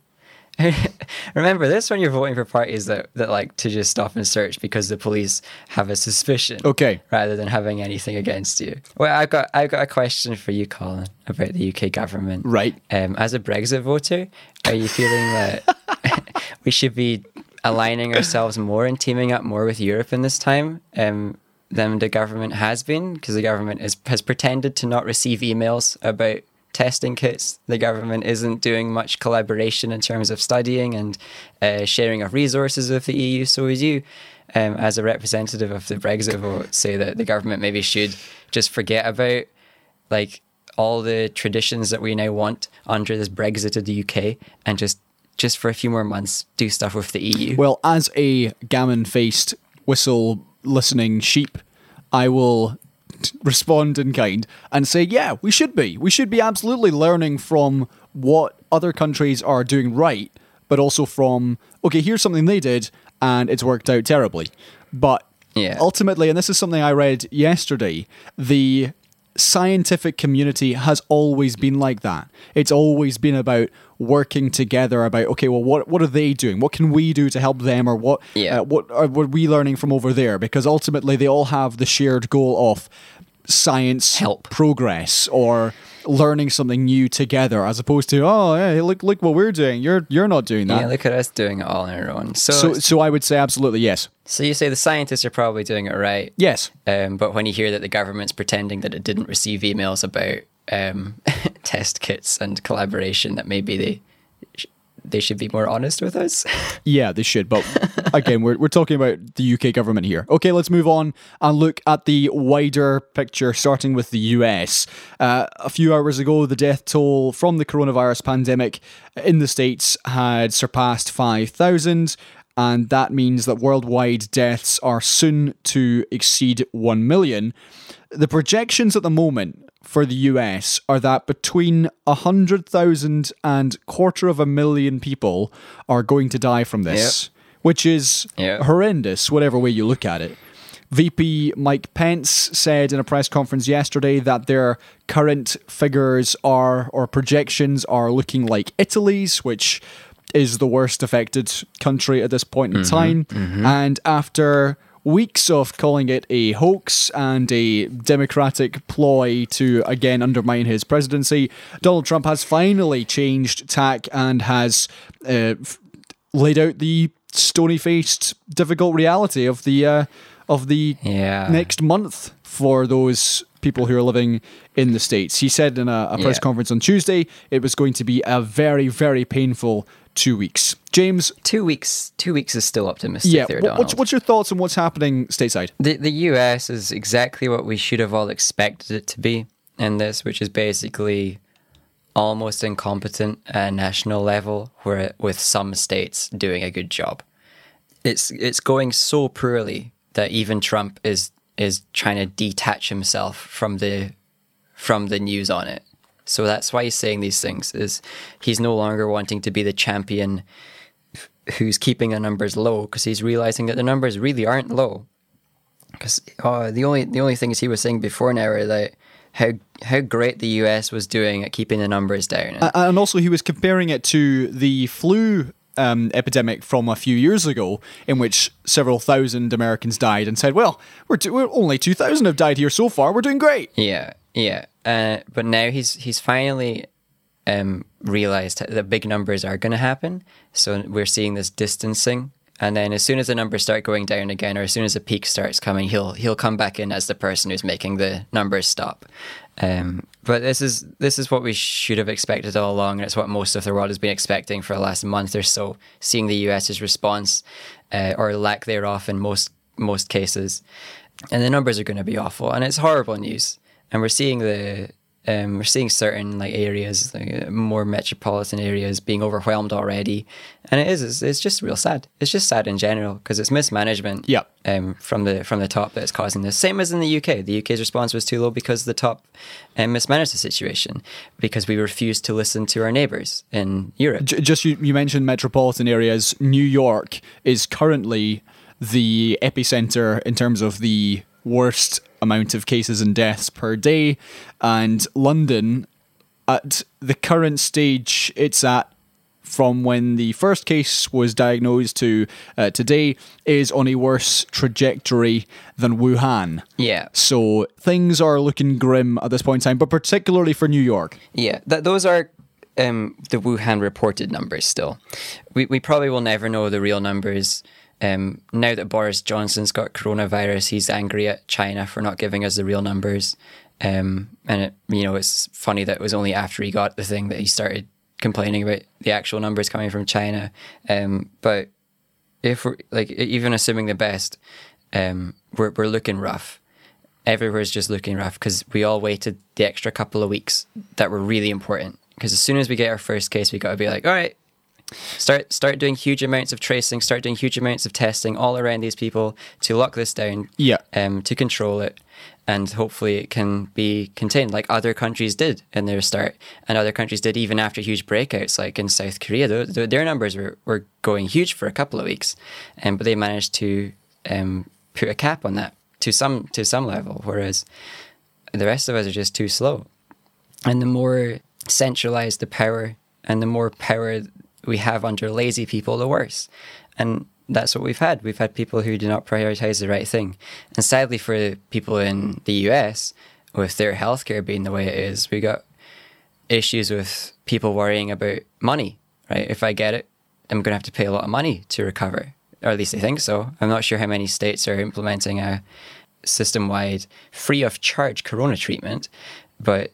Remember this when you're voting for parties that, that like to just stop and search because the police have a suspicion. Okay. Rather than having anything against you. Well, I've got I've got a question for you, Colin, about the UK government. Right. Um, as a Brexit voter, are you feeling that we should be aligning ourselves more and teaming up more with Europe in this time? Um, than the government has been, because the government is, has pretended to not receive emails about testing kits. The government isn't doing much collaboration in terms of studying and uh, sharing of resources with the EU. So, would you, um, as a representative of the Brexit vote, say that the government maybe should just forget about like all the traditions that we now want under this Brexit of the UK and just just for a few more months do stuff with the EU? Well, as a gammon faced, whistle listening sheep, I will respond in kind and say, yeah, we should be. We should be absolutely learning from what other countries are doing right, but also from, okay, here's something they did and it's worked out terribly. But Yeah. ultimately, and this is something I read yesterday, the scientific community has always been like that. It's always been about working together about okay well what what are they doing what can we do to help them or what Yeah. uh, what are what are we learning from over there because ultimately they all have the shared goal of science Help. progress or learning something new together as opposed to oh hey look look what we're doing you're you're not doing that yeah, look at us doing it all on our own. So, so so, I would say absolutely yes so you say the scientists are probably doing it right. yes Um, but when you hear that the government's pretending that it didn't receive emails about um, test kits and collaboration, that maybe they they should be more honest with us. Yeah, they should. But again, we're, we're talking about the UK government here. Okay, let's move on and look at the wider picture, starting with the US. Uh, a few hours ago, the death toll from the coronavirus pandemic in the States had surpassed 5,000. And that means that worldwide deaths are soon to exceed 1 million. The projections at the moment for the US are that between 100,000 and quarter of a million people are going to die from this, which is Yep. horrendous, whatever way you look at it. VP Mike Pence said in a press conference yesterday that their current figures are, or projections are looking like Italy's, which is the worst affected country at this point in mm-hmm. time. Mm-hmm. And after weeks of calling it a hoax and a democratic ploy to again undermine his presidency, Donald Trump has finally changed tack and has uh, f- laid out the stony faced, difficult reality of the uh, of the Yeah. next month for those people who are living in the states. He said in a, a press Yeah. conference on Tuesday it was going to be a very very painful two weeks. James, two weeks. Two weeks is still optimistic. yeah, there, what's what's your thoughts on what's happening stateside? The the US is exactly what we should have all expected it to be in this, which is basically almost incompetent at a national level, where with some states doing a good job. It's it's going so poorly that even Trump is is trying to detach himself from the from the news on it. So that's why he's saying these things. Is he's no longer wanting to be the champion who's keeping the numbers low because he's realizing that the numbers really aren't low because uh, the only the only things he was saying before now are that how how great the US was doing at keeping the numbers down. A- And also, he was comparing it to the flu um, epidemic from a few years ago, in which several thousand Americans died, and said, "Well, we're, we're only two thousand have died here so far. We're doing great." yeah, yeah. Uh, but now he's he's finally um, realized that big numbers are going to happen. So we're seeing this distancing. And then, as soon as the numbers start going down again, or as soon as the peak starts coming, he'll he'll come back in as the person who's making the numbers stop. Um, but this is this is what we should have expected all along, and it's what most of the world has been expecting for the last month or so. Seeing the US's response uh, or lack thereof in most most cases, and the numbers are going to be awful, and it's horrible news. And we're seeing the Um, we're seeing certain like areas, like, more metropolitan areas, being overwhelmed already, and it is. It's, it's just real sad. It's just sad in general because it's mismanagement. Yeah. Um, from the from the top that's causing this. Same as in the UK. The UK's response was too low because the top um, mismanaged the situation because we refused to listen to our neighbours in Europe. J- just you, you mentioned metropolitan areas. New York is currently the epicenter in terms of the worst amount of cases and deaths per day, and London, at the current stage it's at from when the first case was diagnosed to uh, today, is on a worse trajectory than Wuhan. Yeah. So things are looking grim at this point in time, but particularly for New York. Yeah, that those are um, the Wuhan reported numbers. Still, we we probably will never know the real numbers. Um, now that Boris Johnson's got coronavirus, he's angry at China for not giving us the real numbers. Um, and it, you know, it's funny that it was only after he got the thing that he started complaining about the actual numbers coming from China. Um, but if we're like even assuming the best, um, we're we're looking rough. Everywhere's just looking rough because we all waited the extra couple of weeks that were really important. Because as soon as we get our first case, we got to be like, all right, start start doing huge amounts of tracing, start doing huge amounts of testing all around these people to lock this down, Yeah. um, to control it, and hopefully it can be contained, like other countries did in their start, and other countries did even after huge breakouts, like in South Korea. Their, their numbers were, were going huge for a couple of weeks, um, but they managed to um, put a cap on that to some to some level, whereas the rest of us are just too slow. And the more centralized the power and the more power we have under lazy people, the worse. And that's what we've had. We've had people who do not prioritize the right thing. And sadly, for people in the US, with their healthcare being the way it is, we got issues with people worrying about money, right? If I get it, I'm going to have to pay a lot of money to recover, or at least they think so. I'm not sure how many states are implementing a system wide free of charge corona treatment, but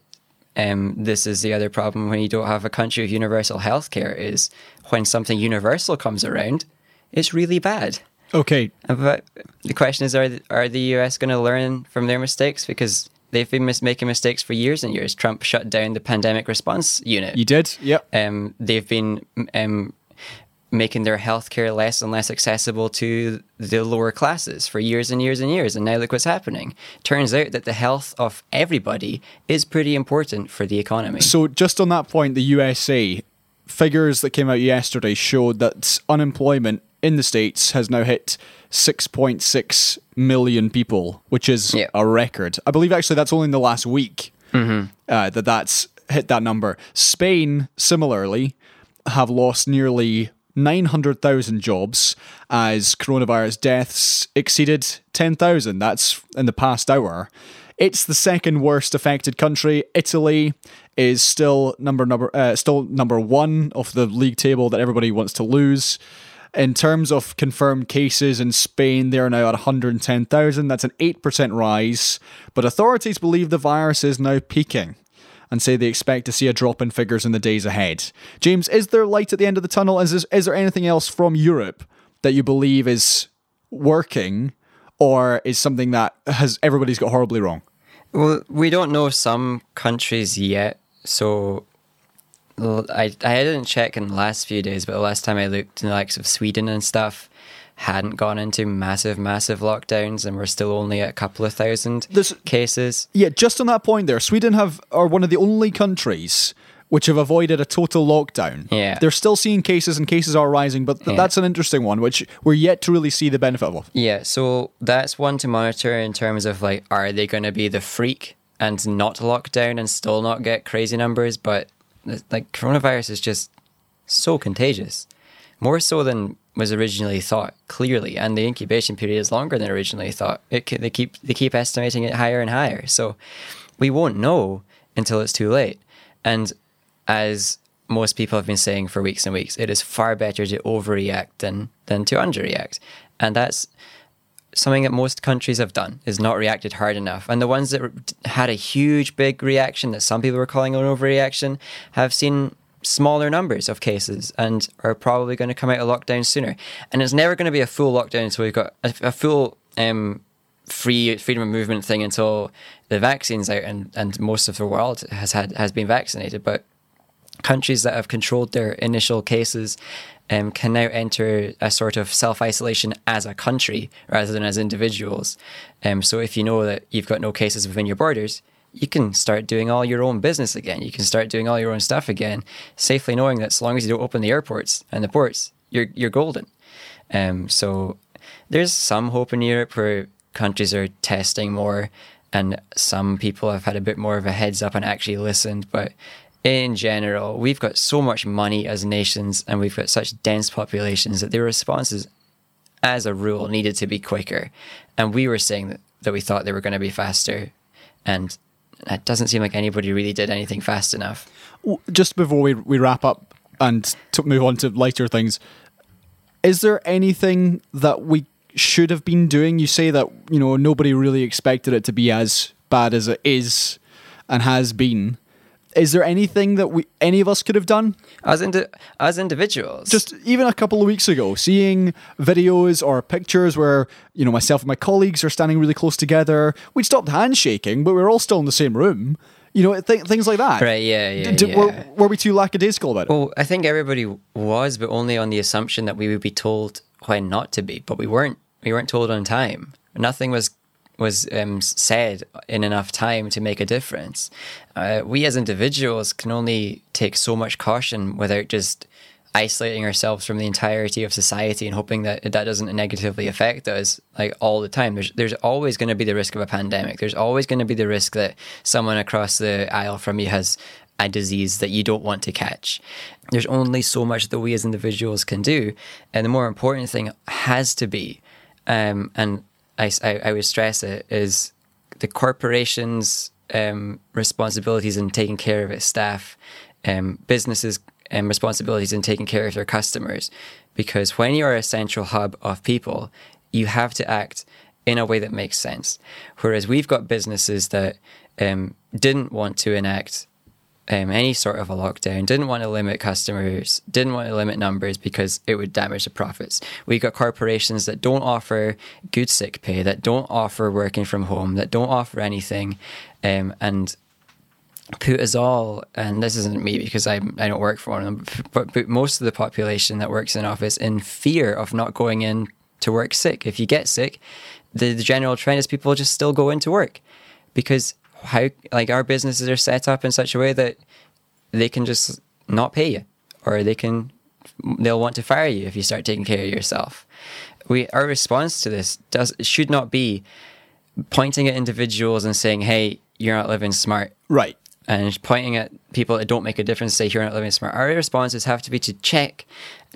um, this is the other problem when you don't have a country of universal healthcare is when something universal comes around, it's really bad. Okay. But the question is, are the, are the US going to learn from their mistakes? Because they've been mis- making mistakes for years and years. Trump shut down the pandemic response unit. You did? Yep. Um, they've been um, making their healthcare less and less accessible to the lower classes for years and years and years. And now look what's happening. Turns out that the health of everybody is pretty important for the economy. So, just on that point, the USA figures that came out yesterday showed that unemployment in the States has now hit 6.6 million people, which is Yeah. a record. I believe actually that's only in the last week uh, that that's hit that number. Spain, similarly, have lost nearly 900,000 jobs as coronavirus deaths exceeded 10,000. That's in the past hour. It's the second worst affected country. Italy is still number number uh, still number one of the league table that everybody wants to lose. In terms of confirmed cases in Spain, they are now at 110,000. That's an 8% rise. But authorities believe the virus is now peaking and say they expect to see a drop in figures in the days ahead. James, is there light at the end of the tunnel? Is, is there anything else from Europe that you believe is working or is something that has everybody's got horribly wrong? Well, we don't know some countries yet, so I I didn't check in the last few days, but the last time I looked, in the likes of Sweden and stuff hadn't gone into massive, massive lockdowns, and we're still only at a couple of thousand There's- cases. Yeah, just on that point there, Sweden have are one of the only countries which have avoided a total lockdown. Yeah. They're still seeing cases and cases are rising, but th- Yeah. that's an interesting one which we're yet to really see the benefit of. Yeah, so that's one to monitor in terms of like, are they going to be the freak and not lock down and still not get crazy numbers? But like, coronavirus is just so contagious, more so than was originally thought. Clearly, and the incubation period is longer than originally thought. It they keep they keep estimating it higher and higher. So we won't know until it's too late. And as most people have been saying for weeks and weeks, it is far better to overreact than than to underreact, and that's something that most countries have done is not reacted hard enough. And the ones that had a huge, big reaction that some people were calling an overreaction have seen smaller numbers of cases and are probably going to come out of lockdown sooner. And it's never going to be a full lockdown until we've got a, a full um, free freedom of movement thing until the vaccine's out and, and most of the world has had has been vaccinated. But countries that have controlled their initial cases um, can now enter a sort of self isolation as a country rather than as individuals. Um, so if you know that you've got no cases within your borders, you can start doing all your own business again. You can start doing all your own stuff again, safely knowing that as long as you don't open the airports and the ports, you're you're golden. Um, so there's some hope in Europe where countries are testing more, and some people have had a bit more of a heads up and actually listened. But in general, we've got so much money as nations, and we've got such dense populations that the responses, as a rule, needed to be quicker. And we were saying that, that we thought they were going to be faster, and it doesn't seem like anybody really did anything fast enough. Just before we, we wrap up and to move on to lighter things, is there anything that we should have been doing? You say that, you know, nobody really expected it to be as bad as it is and has been. Is there anything that we any of us could have done as indi- as individuals? Just even a couple of weeks ago, seeing videos or pictures where you know myself and my colleagues are standing really close together. We'd stopped handshaking, but we are all still in the same room. You know, th- things like that. Right? Yeah. Yeah. Did, yeah. Were, were we too lackadaisical about it? Well, I think everybody was, but only on the assumption that we would be told when not to be. But we weren't. We weren't told on time. Nothing was was um, said in enough time to make a difference. Uh, we as individuals can only take so much caution without just isolating ourselves from the entirety of society and hoping that that doesn't negatively affect us like all the time. There's there's always going to be the risk of a pandemic. There's always going to be the risk that someone across the aisle from you has a disease that you don't want to catch. There's only so much that we as individuals can do, and the more important thing has to be, um, and I, I, I would stress it is the corporation's um, responsibilities in taking care of its staff, um, businesses' um, responsibilities in taking care of their customers. Because when you're a central hub of people, you have to act in a way that makes sense. Whereas we've got businesses that um, didn't want to enact um, any sort of a lockdown, didn't want to limit customers, didn't want to limit numbers because it would damage the profits. We got corporations that don't offer good sick pay, that don't offer working from home, that don't offer anything, um, and put us all. And this isn't me because I I don't work for one of them, but put most of the population that works in office in fear of not going in to work sick. If you get sick, the, the general trend is people just still go into work because how like our businesses are set up in such a way that they can just not pay you or they can they'll want to fire you if you start taking care of yourself. We our response to this does should not be pointing at individuals and saying hey you're not living smart. Right. And pointing at people that don't make a difference say you're not living smart. Our responses have to be to check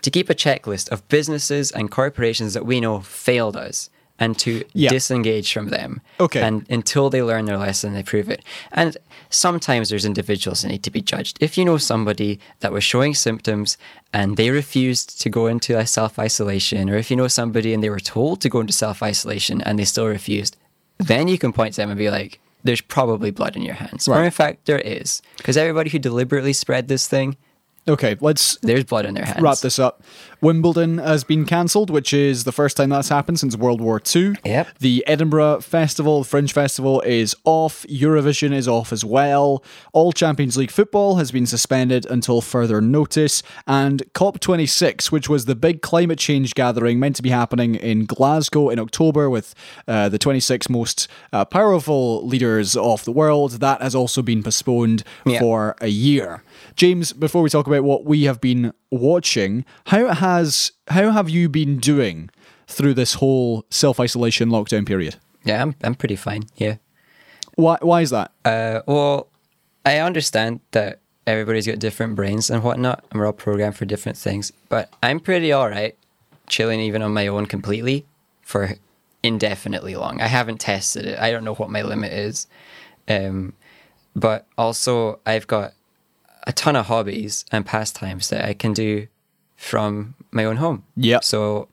to keep a checklist of businesses and corporations that we know failed us and to yeah. disengage from them. Okay. And until they learn their lesson, they prove it. And sometimes there's individuals that need to be judged. If you know somebody that was showing symptoms and they refused to go into a self isolation, or if you know somebody and they were told to go into self isolation and they still refused, then you can point to them and be like, there's probably blood in your hands. Right. Or in fact, there is. Because everybody who deliberately spread this thing Okay, let's. There's blood in their hands. Wrap this up. Wimbledon has been cancelled, which is the first time that's happened since World War II. Yep. The Edinburgh Festival, the Fringe Festival, is off. Eurovision is off as well. All Champions League football has been suspended until further notice. And COP26, which was the big climate change gathering meant to be happening in Glasgow in October with uh, the 26 most uh, powerful leaders of the world, that has also been postponed yep. for a year. James, before we talk about what we have been watching, how has how have you been doing through this whole self isolation lockdown period? Yeah, I'm I'm pretty fine. Yeah. Why why is that? Uh, well, I understand that everybody's got different brains and whatnot, and we're all programmed for different things. But I'm pretty all right, chilling even on my own completely for indefinitely long. I haven't tested it. I don't know what my limit is. Um, but also, I've got a ton of hobbies and pastimes that I can do from my own home. Yeah. So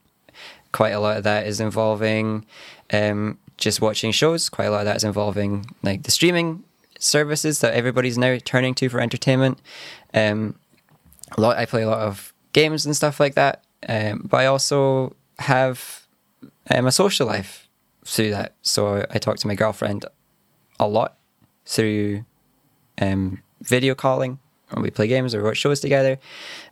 quite a lot of that is involving um, just watching shows. Quite a lot of that is involving like the streaming services that everybody's now turning to for entertainment. Um, a lot. I play a lot of games and stuff like that. Um, but I also have um, a social life through that. So I talk to my girlfriend a lot through um, video calling, or we play games or watch shows together.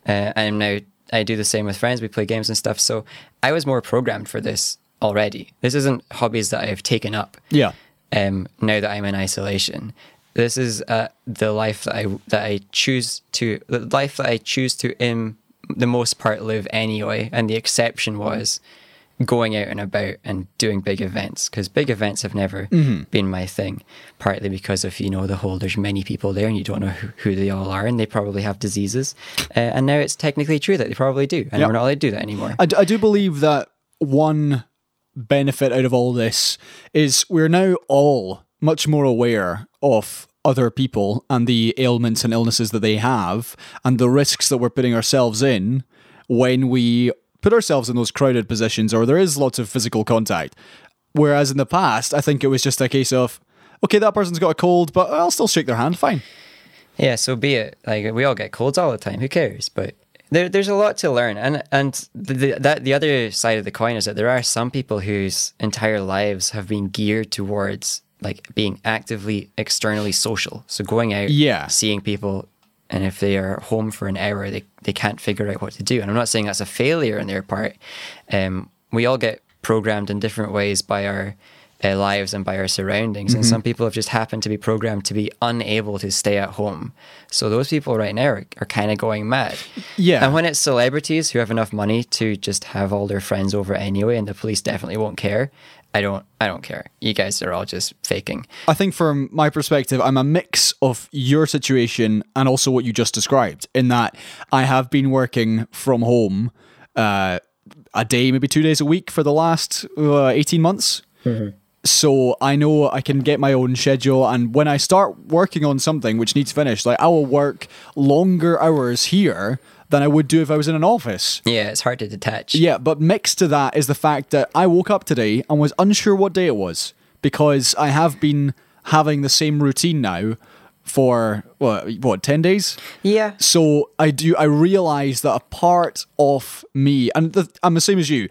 Uh, and now I do the same with friends. We play games and stuff. So I was more programmed for this already. This isn't hobbies that I've taken up. Yeah. Um, now that I'm in isolation, this is uh, the life that I that I choose to the life that I choose to in the most part live anyway. And the exception was going out and about and doing big events because big events have never been my thing. Partly because of you know the whole there's many people there and you don't know who, who they all are and they probably have diseases. Uh, and now it's technically true that they probably do, and Yep. we're not allowed to do that anymore. I, d- I do believe that one benefit out of all this is we're now all much more aware of other people and the ailments and illnesses that they have and the risks that we're putting ourselves in when we put ourselves in those crowded positions or there is lots of physical contact. Whereas in the past, I think it was just a case of, okay, that person's got a cold, but I'll still shake their hand. Fine. Yeah, so be it. Like we all get colds all the time. Who cares? But there, there's a lot to learn, and and the, the that the other side of the coin is that there are some people whose entire lives have been geared towards like being actively externally social. So going out, Yeah. seeing people, and if they are home for an hour, they they can't figure out what to do. And I'm not saying that's a failure on their part. Um, we all get programmed in different ways by our uh, lives and by our surroundings. And some people have just happened to be programmed to be unable to stay at home. So those people right now are, are kind of going mad. Yeah. And when it's celebrities who have enough money to just have all their friends over anyway, and the police definitely won't care. I don't. I don't care. You guys are all just faking. I think from my perspective, I'm a mix of your situation and also what you just described, in that I have been working from home uh, a day, maybe two days a week for the last uh, 18 months. So I know I can get my own schedule, and when I start working on something which needs finished, like I will work longer hours here than I would do if I was in an office. Yeah, it's hard to detach. Yeah, but mixed to that is the fact that I woke up today and was unsure what day it was because I have been having the same routine now for what what 10 days. Yeah. So I do I realize that a part of me and the, I'm the same as you.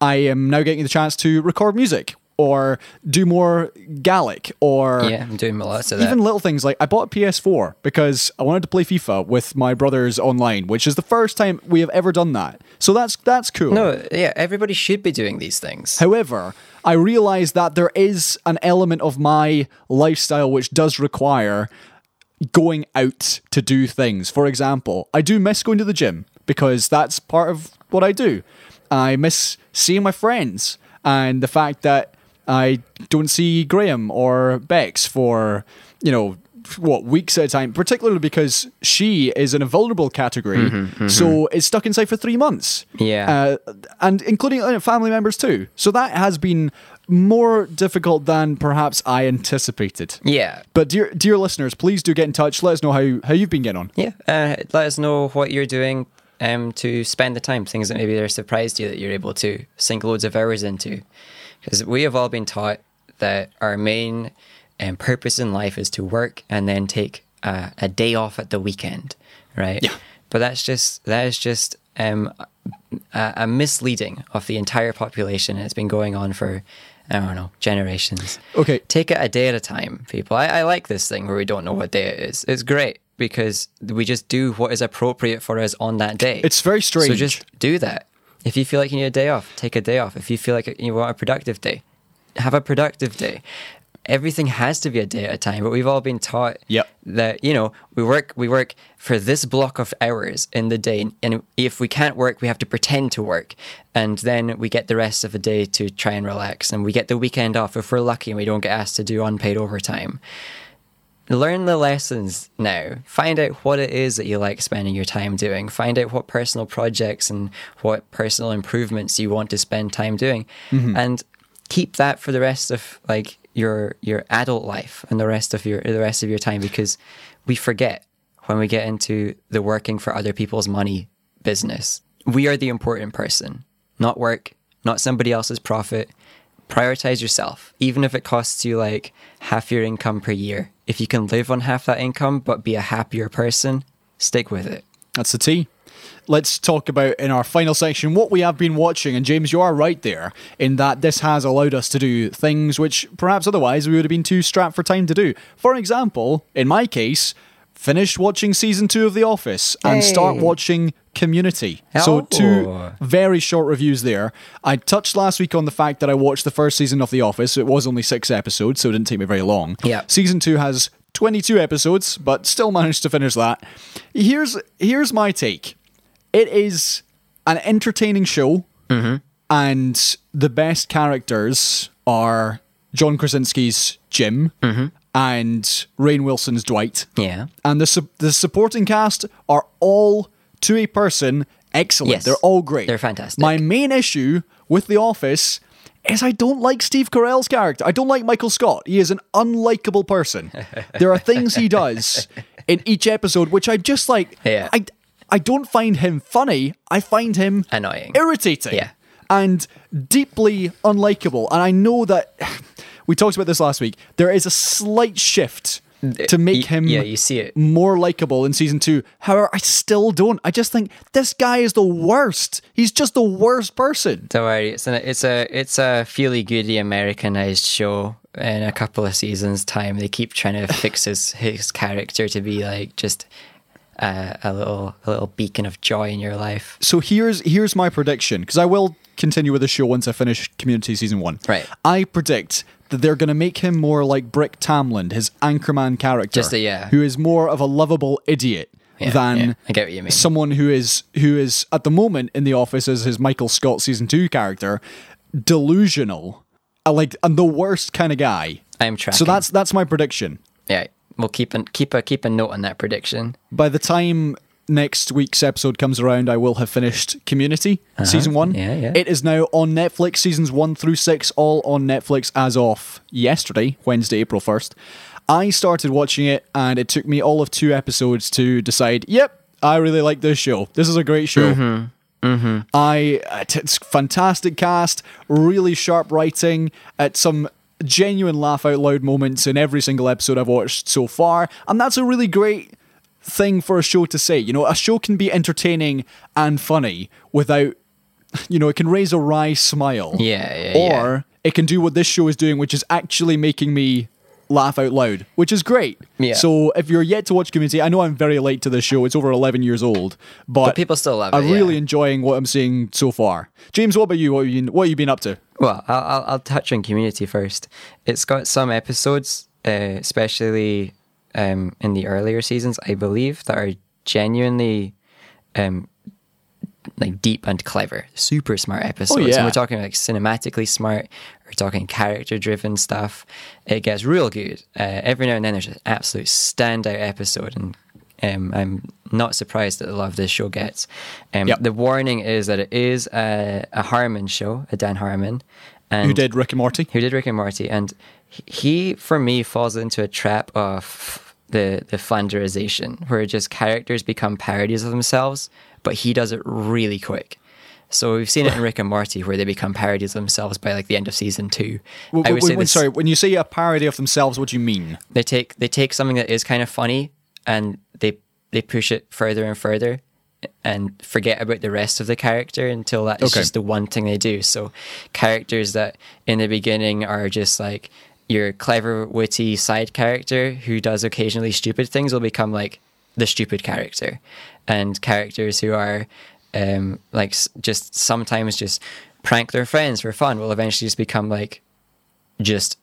I am now getting the chance to record music or do more Gaelic or Yeah, I'm doing lots of that. even little things like I bought a PS4 because I wanted to play FIFA with my brothers online, which is the first time we have ever done that. So that's that's cool. no, yeah, everybody should be doing these things. However, I realize that there is an element of my lifestyle which does require going out to do things. For example, I do miss going to the gym because that's part of what I do. I miss seeing my friends and the fact that I don't see Graham or Bex for, you know, what weeks at a time, particularly because she is in a vulnerable category, so it's stuck inside for three months. Yeah. uh, and including uh, family members too. So that has been more difficult than perhaps I anticipated. Yeah. But dear dear listeners, please do get in touch. Let us know how, how you've been getting on. Yeah. Uh, let us know what you're doing um, to spend the time, things that maybe they're surprised you that you're able to sink loads of hours into. Because we have all been taught that our main um, purpose in life is to work and then take a, a day off at the weekend, right? Yeah. But that's just that is just um, a, a misleading of the entire population. It's been going on for I don't know generations. Okay. Take it a day at a time, people. I, I like this thing where we don't know what day it is. It's great because we just do what is appropriate for us on that day. It's very strange. So just do that. If you feel like you need a day off, take a day off. If you feel like you want a productive day, have a productive day. Everything has to be a day at a time, but we've all been taught Yep. that you know we work we work for this block of hours in the day, and if we can't work, we have to pretend to work, and then we get the rest of the day to try and relax, and we get the weekend off if we're lucky and we don't get asked to do unpaid overtime learn the lessons now. Find out what it is that you like spending your time doing. Find out what personal projects and what personal improvements you want to spend time doing, mm-hmm. and keep that for the rest of like your your adult life and the rest of your the rest of your time because we forget when we get into the working for other people's money business. We are the important person, not work, not somebody else's profit prioritize yourself even if it costs you like half your income per year if you can live on half that income but be a happier person stick with it That's the T. Let's talk about in our final section what we have been watching. And James, you are right there in that this has allowed us to do things which perhaps otherwise we would have been too strapped for time to do. For example, in my case, finish watching season two of The Office and start watching Community. So, two oh. very short reviews there. I touched last week on the fact that I watched the first season of The Office. It was only six episodes, so it didn't take me very long. Yeah. Season two has 22 episodes, but still managed to finish that. Here's here's my take. It is an entertaining show, mm-hmm. and the best characters are John Krasinski's Jim mm-hmm. and Rainn Wilson's Dwight Yeah. and the su- the supporting cast are all to a person excellent. Yes. They're all great. They're fantastic. My main issue with The Office is I don't like Steve Carell's character. I don't like Michael Scott. He is an unlikable person. there are things he does in each episode which I just like. Yeah. I I don't find him funny. I find him Annoying. irritating, Yeah. and deeply unlikable. And I know that we talked about this last week. There is a slight shift to make him yeah, you see it. more likable in season two. However, I still don't. I just think this guy is the worst. He's just the worst person. Don't worry, it's a it's a it's a feely goody Americanized show. In a couple of seasons' time, they keep trying to fix his his character to be like just uh, a little a little beacon of joy in your life. So here's here's my prediction because I will continue with the show once I finish Community season one. Right. I predict they're going to make him more like Brick Tamland, his Anchorman character, Just a- yeah. who is more of a lovable idiot Yeah, than yeah, I get what you mean. someone who is who is at the moment in the office as his Michael Scott season two character, delusional, uh, like and the worst kind of guy. I'm tracking. So that's that's my prediction. yeah. We'll keep an, keep a keep a note on that prediction. By the time next week's episode comes around, I will have finished Community season one. Uh-huh. Yeah, yeah. It is now on Netflix, seasons one through six, all on Netflix as of yesterday, Wednesday, April 1st. I started watching it, and it took me all of two episodes to decide, yep, I really like this show. This is a great show. Mm-hmm. I it's fantastic cast, really sharp writing, at some genuine laugh out loud moments in every single episode I've watched so far, and that's a really great thing for a show to say. You know, a show can be entertaining and funny without you know, it can raise a wry smile. Yeah, yeah, Or yeah. it can do what this show is doing, which is actually making me laugh out loud, which is great. Yeah. So if you're yet to watch Community, I know I'm very late to this show. It's over 11 years old, but, But people still love it, I'm yeah. really enjoying what I'm seeing so far. James, what about you? What have you been, what have you been up to? Well, I'll, I'll, I'll touch on Community first. It's got some episodes, uh, especially um, in the earlier seasons, I believe, that are genuinely um, like deep and clever, super smart episodes. yeah. And we're talking like cinematically smart. We're talking character-driven stuff. It gets real good. Uh, every now and then, there's an absolute standout episode, and um, I'm not surprised at the love this show gets. Um, Yep. The warning is that it is a, a Harmon show, a Dan Harmon, and Who did Rick and Morty? who did Rick and Morty, and he, for me, falls into a trap of the the Flanderization, where just characters become parodies of themselves, but he does it really quick. So we've seen it in Rick and Morty, where they become parodies of themselves by like the end of season two. When, I would when- say this, sorry, when you say a parody of themselves, what do you mean? they take they take something that is kind of funny and they they push it further and further and forget about the rest of the character until that is Okay. just the one thing they do. So characters that in the beginning are just like your clever, witty side character who does occasionally stupid things will become like the stupid character, and characters who are um, like just sometimes just prank their friends for fun will eventually just become like just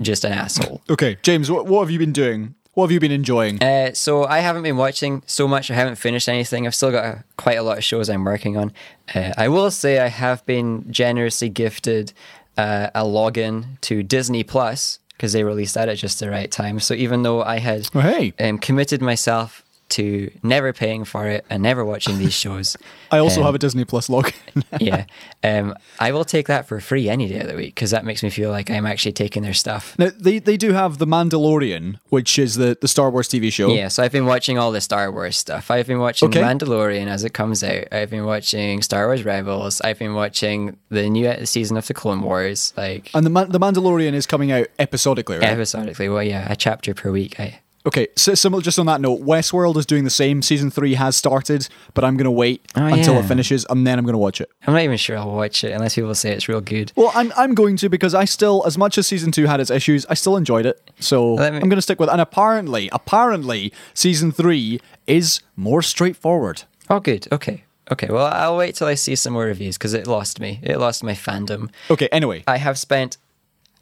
just an asshole. Okay, James, what, what have you been doing? What have you been enjoying? Uh, so I haven't been watching so much. I haven't finished anything. I've still got a, quite a lot of shows I'm working on. Uh, I will say I have been generously gifted uh, a login to Disney Plus because they released that at just the right time. So even though I had Oh, hey. um, committed myself to never paying for it and never watching these shows, I also um, have a Disney Plus login. yeah, um, I will take that for free any day of the week because that makes me feel like I'm actually taking their stuff. now, they, they do have The Mandalorian, which is the, the Star Wars TV show. Yeah, so I've been watching all the Star Wars stuff. I've been watching Okay. Mandalorian as it comes out. I've been watching Star Wars Rebels. I've been watching the new season of the Clone Wars, like And the, Man- the Mandalorian is coming out episodically, right? episodically. Well, yeah, a chapter per week. I Okay, so similar. Just on that note, Westworld is doing the same. Season three has started, but I'm going to wait Oh, until it finishes, and then I'm going to watch it. I'm not even sure I'll watch it unless people say it's real good. Well, I'm I'm going to because I still, as much as season two had its issues, I still enjoyed it. So me- I'm going to stick with. it. And apparently, apparently, season three is more straightforward. Oh, good. Okay. Okay. Well, I'll wait till I see some more reviews because it lost me. It lost my fandom. Okay. Anyway, I have spent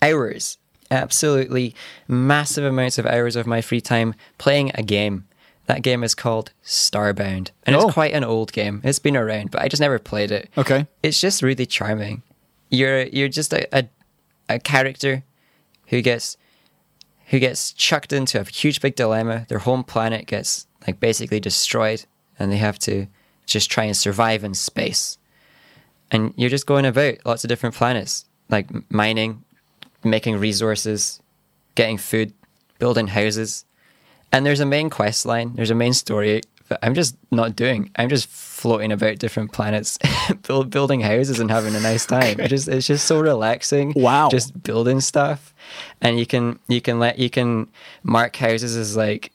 hours, absolutely massive amounts of hours of my free time playing a game. That game is called Starbound, and Oh. it's quite an old game. It's been around, but I just never played it. Okay. It's just really charming. You're you're just a, a, a character who gets who gets chucked into a huge big dilemma. Their home planet gets like basically destroyed, and they have to just try and survive in space. And you're just going about lots of different planets, like mining, making resources, getting food, building houses. And there's a main quest line, there's a main story that I'm just not doing. I'm just floating about different planets, build, building houses and having a nice time. It just it's just so relaxing. Wow. Just building stuff. And you can you can let you can mark houses as like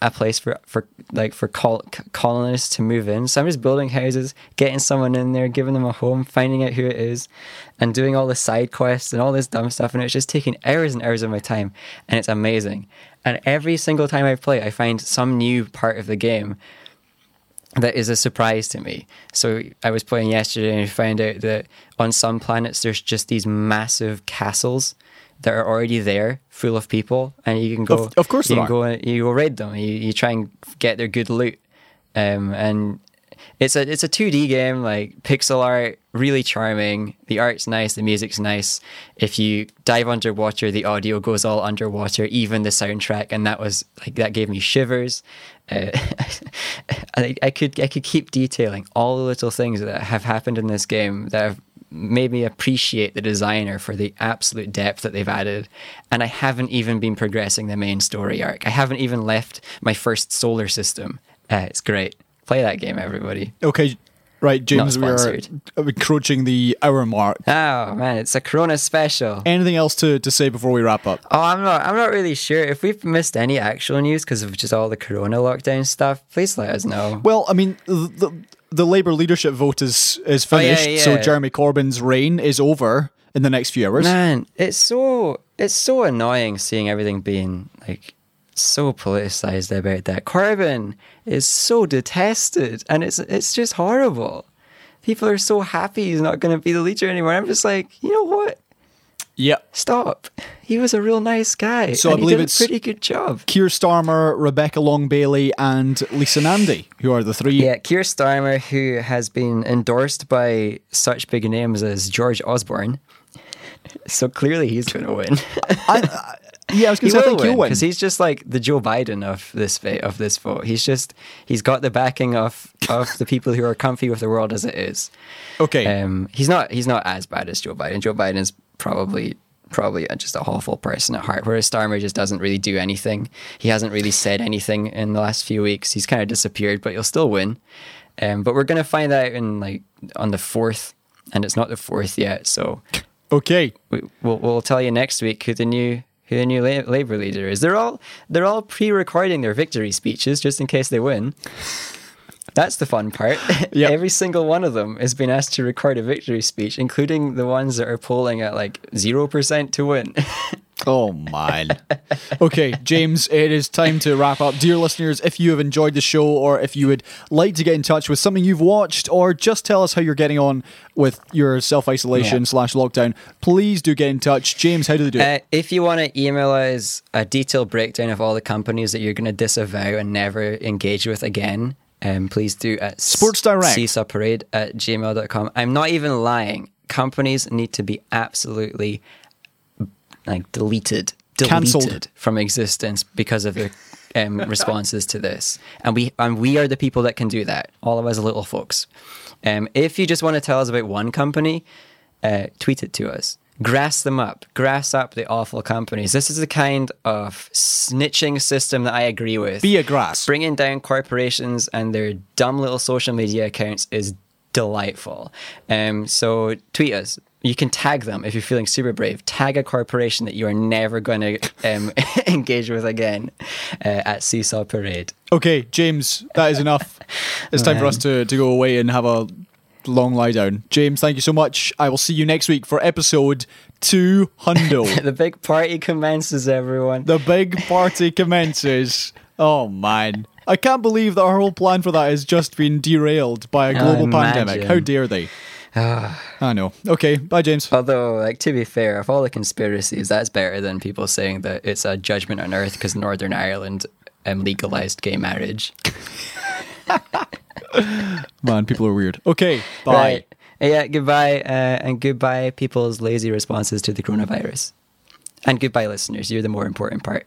a place for for like for col- colonists to move in. So I'm just building houses, getting someone in there, giving them a home, finding out who it is, and doing all the side quests and all this dumb stuff. And it's just taking hours and hours of my time, and it's amazing. And every single time I play, I find some new part of the game that is a surprise to me. So I was playing yesterday and I found out that on some planets there's just these massive castles that are already there, full of people, and you can go. Of- of course you can go. and- You go raid them. You, you try and get their good loot, um, and it's a it's a two D game like pixel art, really charming. The art's nice, the music's nice. If you dive underwater, the audio goes all underwater, even the soundtrack, and that was like that gave me shivers. Uh, I, I could I could keep detailing all the little things that have happened in this game that have made me appreciate the designer for the absolute depth that they've added. And I haven't even been progressing the main story arc. I haven't even left my first solar system. Uh, it's great. Play that game, everybody. okay, right, James, we are encroaching the hour mark. Oh man, it's a Corona special. Anything else to, to say before we wrap up? Oh, I'm not. I'm not really sure if we've missed any actual news because of just all the Corona lockdown stuff. Please let us know. Well, I mean, the the, Labour leadership vote is is Oh, yeah, finished, so. Jeremy Corbyn's reign is over in the next few hours. Man, it's so it's so annoying seeing everything being like so politicized about that. Corbyn is so detested, and it's it's just horrible. People are so happy he's not going to be the leader anymore. I'm just like, you know what? Yeah. Stop. He was a real nice guy. So I and he believe did it's- a pretty good job. Keir Starmer, Rebecca Long Bailey, and Lisa Nandy, who are the three. Yeah, Keir Starmer, who has been endorsed by such big names as George Osborne. So clearly he's going to win. I, I, yeah, I was going to say, I will think he'll win win. because he's just like the Joe Biden of this va- of this vote. He's just he's got the backing of of the people who are comfy with the world as it is. okay. Um, he's not he's not as bad as Joe Biden. Joe Biden is probably probably just a awful person at heart. Whereas Starmer just doesn't really do anything. He hasn't really said anything in the last few weeks. He's kind of disappeared, but he'll still win. Um, but we're gonna find out in like on the fourth, and it's not the fourth yet. So okay. we, we'll we'll tell you next week who the new who the new La- Labour leader is. They're all they're all pre-recording their victory speeches just in case they win. That's the fun part. Yep. Every single one of them has been asked to record a victory speech, including the ones that are polling at like zero percent to win. Oh man. okay, James, it is time to wrap up. Dear listeners, if you have enjoyed the show or if you would like to get in touch with something you've watched or just tell us how you're getting on with your self-isolation Yeah. slash lockdown, please do get in touch. James, how do they do it? Uh, if you want to email us a detailed breakdown of all the companies that you're going to disavow and never engage with again, um, please do at Sports Direct. parade at gmail.com. I'm not even lying. Companies need to be absolutely like deleted, Cancelled. from existence because of their um, responses to this. And we and we are the people that can do that. All of us little folks. Um, if you just want to tell us about one company, uh, tweet it to us. Grass them up. Grass up the awful companies. This is the kind of snitching system that I agree with. Be a grass. Bringing down corporations and their dumb little social media accounts is delightful. Um, so tweet us. You can tag them if you're feeling super brave. Tag a corporation that you are never going to um, engage with again uh, at Seesaw Parade. Okay, James, that is enough. It's time for us to, to go away and have a long lie down. James, thank you so much. I will see you next week for episode 200. the big party commences, everyone. the big party commences. Oh, man. I can't believe that our whole plan for that has just been derailed by a global pandemic. How dare they? I know. Okay, bye, James. Although, like to be fair, of all the conspiracies, that's better than people saying that it's a judgment on Earth because Northern Ireland um, legalized gay marriage. Man, people are weird. Okay, bye. Right. Yeah. Goodbye, uh, and goodbye, people's lazy responses to the coronavirus, and goodbye, listeners. You're the more important part.